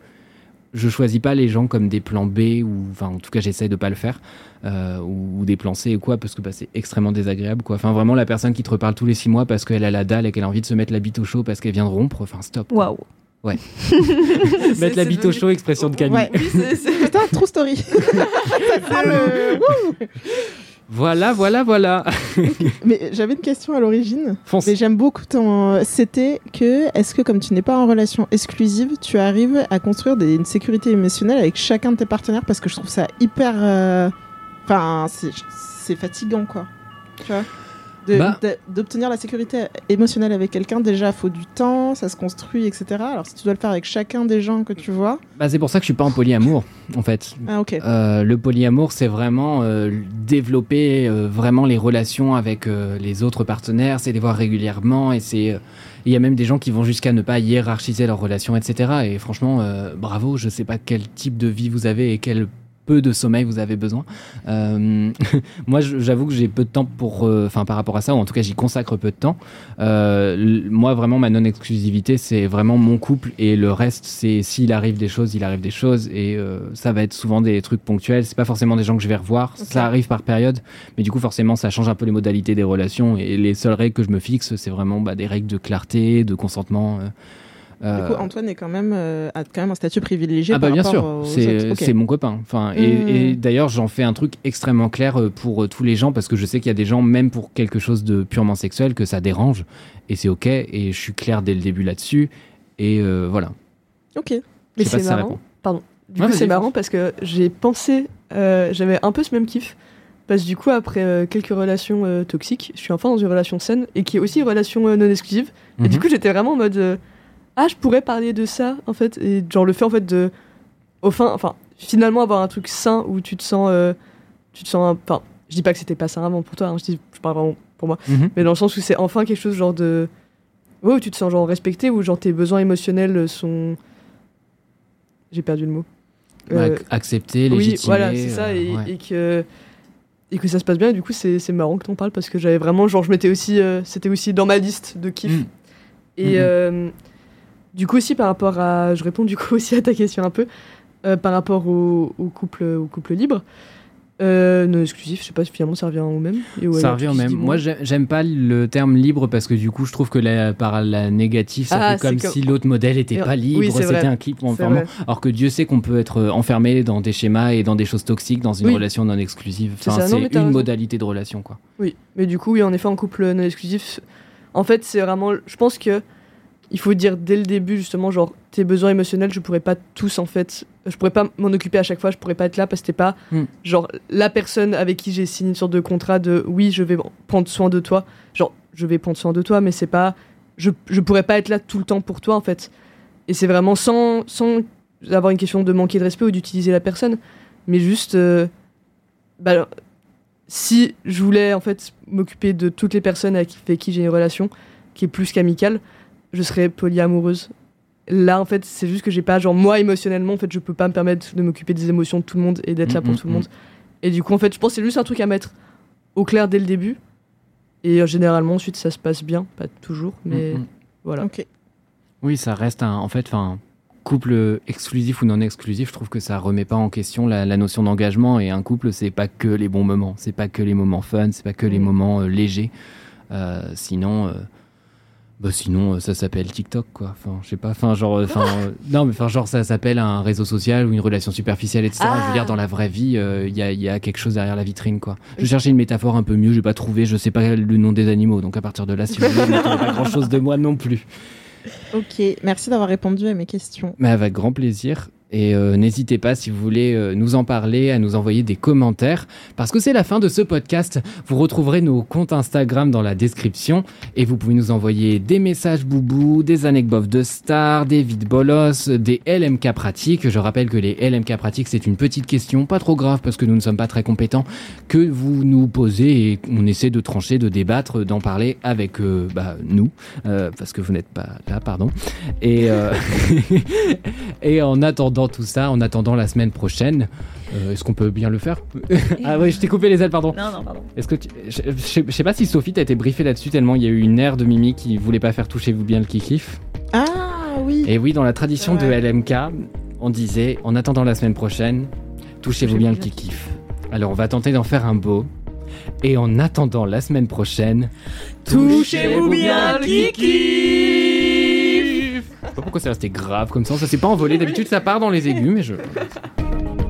je choisis pas les gens comme des plans B ou, enfin, en tout cas, j'essaye de pas le faire euh, ou, des plans C ou quoi parce que bah, c'est extrêmement désagréable. Quoi. Enfin, vraiment, la personne qui te reparle tous les six mois parce qu'elle a la dalle et qu'elle a envie de se mettre la bite au chaud parce qu'elle vient de rompre. Enfin, stop. quoi. Mettre la bite au chaud, expression de Camille. Ouais. Putain, true story. Ça sera le- Voilà, voilà, voilà. Mais j'avais une question à l'origine. Fonce. Mais j'aime beaucoup ton. C'était que, est-ce que comme tu n'es pas en relation exclusive, tu arrives à construire des- une sécurité émotionnelle avec chacun de tes partenaires? Parce que je trouve ça hyper. euh, Enfin, c'est- c'est fatigant, quoi. Tu vois? Bah. D'obtenir la sécurité émotionnelle avec quelqu'un, déjà, faut du temps, ça se construit, etc. Alors, si tu dois le faire avec chacun des gens que tu vois. Bah, c'est pour ça que je suis pas en polyamour, en fait. Ah, ok. Euh, le polyamour, c'est vraiment euh, développer euh, vraiment les relations avec euh, les autres partenaires, c'est les voir régulièrement et c'est. Il y a même des gens qui vont jusqu'à ne pas hiérarchiser leurs relations, etc. Et franchement, bravo, je sais pas quel type de vie vous avez et quel peu de sommeil vous avez besoin. Euh, moi, j'avoue que j'ai peu de temps pour, euh, enfin, par rapport à ça, ou en tout cas, j'y consacre peu de temps. Euh, moi, vraiment, ma non-exclusivité, c'est vraiment mon couple et le reste, c'est s'il arrive des choses, il arrive des choses et ça va être souvent des trucs ponctuels. C'est pas forcément des gens que je vais revoir. Ça arrive par période, mais du coup, forcément, ça change un peu les modalités des relations et les seules règles que je me fixe, c'est vraiment bah, des règles de clarté, de consentement. Euh, Du coup, Antoine est quand même, euh, a quand même un statut privilégié ah bah par bien sûr, c'est mon copain. Enfin, et, Mm. et d'ailleurs, j'en fais un truc extrêmement clair euh, pour tous les gens parce que je sais qu'il y a des gens, même pour quelque chose de purement sexuel, que ça dérange et c'est ok. Et je suis clair dès le début là-dessus. Et euh, voilà. Ok. Mais c'est ça marrant. répond. Pardon. Du Ouais, coup, c'est marrant parce que j'ai pensé, euh, j'avais un peu ce même kiff. Parce que du coup, après euh, quelques relations euh, toxiques, je suis enfin dans une relation saine et qui est aussi une relation euh, non exclusive. Et du Mhm. coup, j'étais vraiment en mode ah, je pourrais parler de ça en fait. Et genre le fait en fait de, au fin, enfin, finalement avoir un truc sain où tu te sens, euh, tu te sens, enfin, je dis pas que c'était pas sain avant pour toi, hein, je, dis, je parle vraiment pour moi, Mhm. mais dans le sens où c'est enfin quelque chose genre de, ouais, où tu te sens genre respecté, où genre tes besoins émotionnels sont, j'ai perdu le mot. Bah, Euh, ac- accepter, oui, légitimer. voilà, c'est ça, euh, et, ouais. et que et que ça se passe bien. Et du coup, c'est marrant que t'en parles parce que j'avais vraiment, genre, je m'étais aussi, euh, c'était aussi dans ma liste de kiff. Mm. Et Mhm. euh, du coup aussi par rapport à, je réponds du coup aussi à ta question un peu euh, par rapport au, au couple, au couple libre. Euh, non exclusif, je sais pas si finalement ça revient au même. Et ouais, ça revient au même. Moi, j'aime pas le terme libre parce que du coup, je trouve que la, par la négative, ça Ah, fait comme si l'autre modèle était pas oui, libre, vrai. c'était un clip enfermant. Alors que Dieu sait qu'on peut être enfermé dans des schémas et dans des choses toxiques dans une Oui. relation non exclusive. C'est Enfin, une raison. modalité de relation, quoi. Oui, mais du coup, oui, en effet, en couple non exclusif, en fait, c'est vraiment. Je pense que il faut dire dès le début, justement, genre, tes besoins émotionnels, je pourrais pas tous, en fait. Je pourrais pas m'en occuper à chaque fois, je pourrais pas être là parce que t'es pas, Hmm. genre, la personne avec qui j'ai signé une sorte de contrat de oui, je vais prendre soin de toi. Genre, je vais prendre soin de toi, mais c'est pas. Je, je pourrais pas être là tout le temps pour toi, en fait. Et c'est vraiment sans, sans avoir une question de manquer de respect ou d'utiliser la personne, mais juste. euh, bah, si je voulais en fait m'occuper de toutes les personnes avec avec qui j'ai une relation qui est plus qu'amicale, je serais polyamoureuse. Là, en fait, c'est juste que j'ai pas, genre, moi, émotionnellement, en fait, je peux pas me permettre de m'occuper des émotions de tout le monde et d'être là pour Mm, tout le mm, monde. Et du coup, en fait, je pense que c'est juste un truc à mettre au clair dès le début. Et euh, généralement, ensuite, ça se passe bien. Pas toujours, mais Mm, mm. voilà. Ok. Oui, ça reste un, en fait, enfin, couple exclusif ou non exclusif. Je trouve que ça remet pas en question la, la notion d'engagement. Et un couple, c'est pas que les bons moments, c'est pas que les moments fun, c'est pas que les Mm. moments euh, légers. Euh, sinon, euh, bah, sinon, euh, ça s'appelle TikTok, quoi. Enfin, je sais pas. Enfin, genre, euh, enfin, euh, non, mais enfin, genre, ça s'appelle un réseau social ou une relation superficielle, etc. Je veux Ah. dire, dans la vraie vie, euh, il y, a, y a quelque chose derrière la vitrine, quoi. Je cherchais une métaphore un peu mieux, j'ai pas trouvé. Je sais pas le nom des animaux, donc à partir de là, si vous voulez, n'attendez pas grand chose de moi non plus. Ok, merci d'avoir répondu à mes questions. Mais avec grand plaisir. Et euh, n'hésitez pas, si vous voulez euh, nous en parler, à nous envoyer des commentaires. Parce que c'est la fin de ce podcast. Vous retrouverez nos comptes Instagram dans la description. Et vous pouvez nous envoyer des messages boubou, des anecdotes de stars, des vides bolos, des LMK pratiques. Je rappelle que les LMK pratiques, c'est une petite question, pas trop grave parce que nous ne sommes pas très compétents, que vous nous posez et on essaie de trancher, de débattre, d'en parler avec euh, bah, nous. Euh, parce que vous n'êtes pas là, pardon. Et, euh, et en attendant tout ça, en attendant la semaine prochaine, euh, est-ce qu'on peut bien le faire Ah oui, je t'ai coupé les ailes, pardon. Non, non, pardon. Est-ce que tu- je, je sais- je sais pas si Sophie t'a été briefée là-dessus tellement il y a eu une ère de Mimi qui voulait pas faire touchez-vous bien le kikif. Ah oui. Et oui, dans la tradition de. LMK, on disait en attendant la semaine prochaine, touchez-vous bien le kikif. Alors on va tenter d'en faire un beau. Et en attendant la semaine prochaine, Touchez-vous bien le kikif pas pourquoi c'est resté grave comme ça, ça s'est pas envolé. D'habitude ça part dans les aigus, mais je.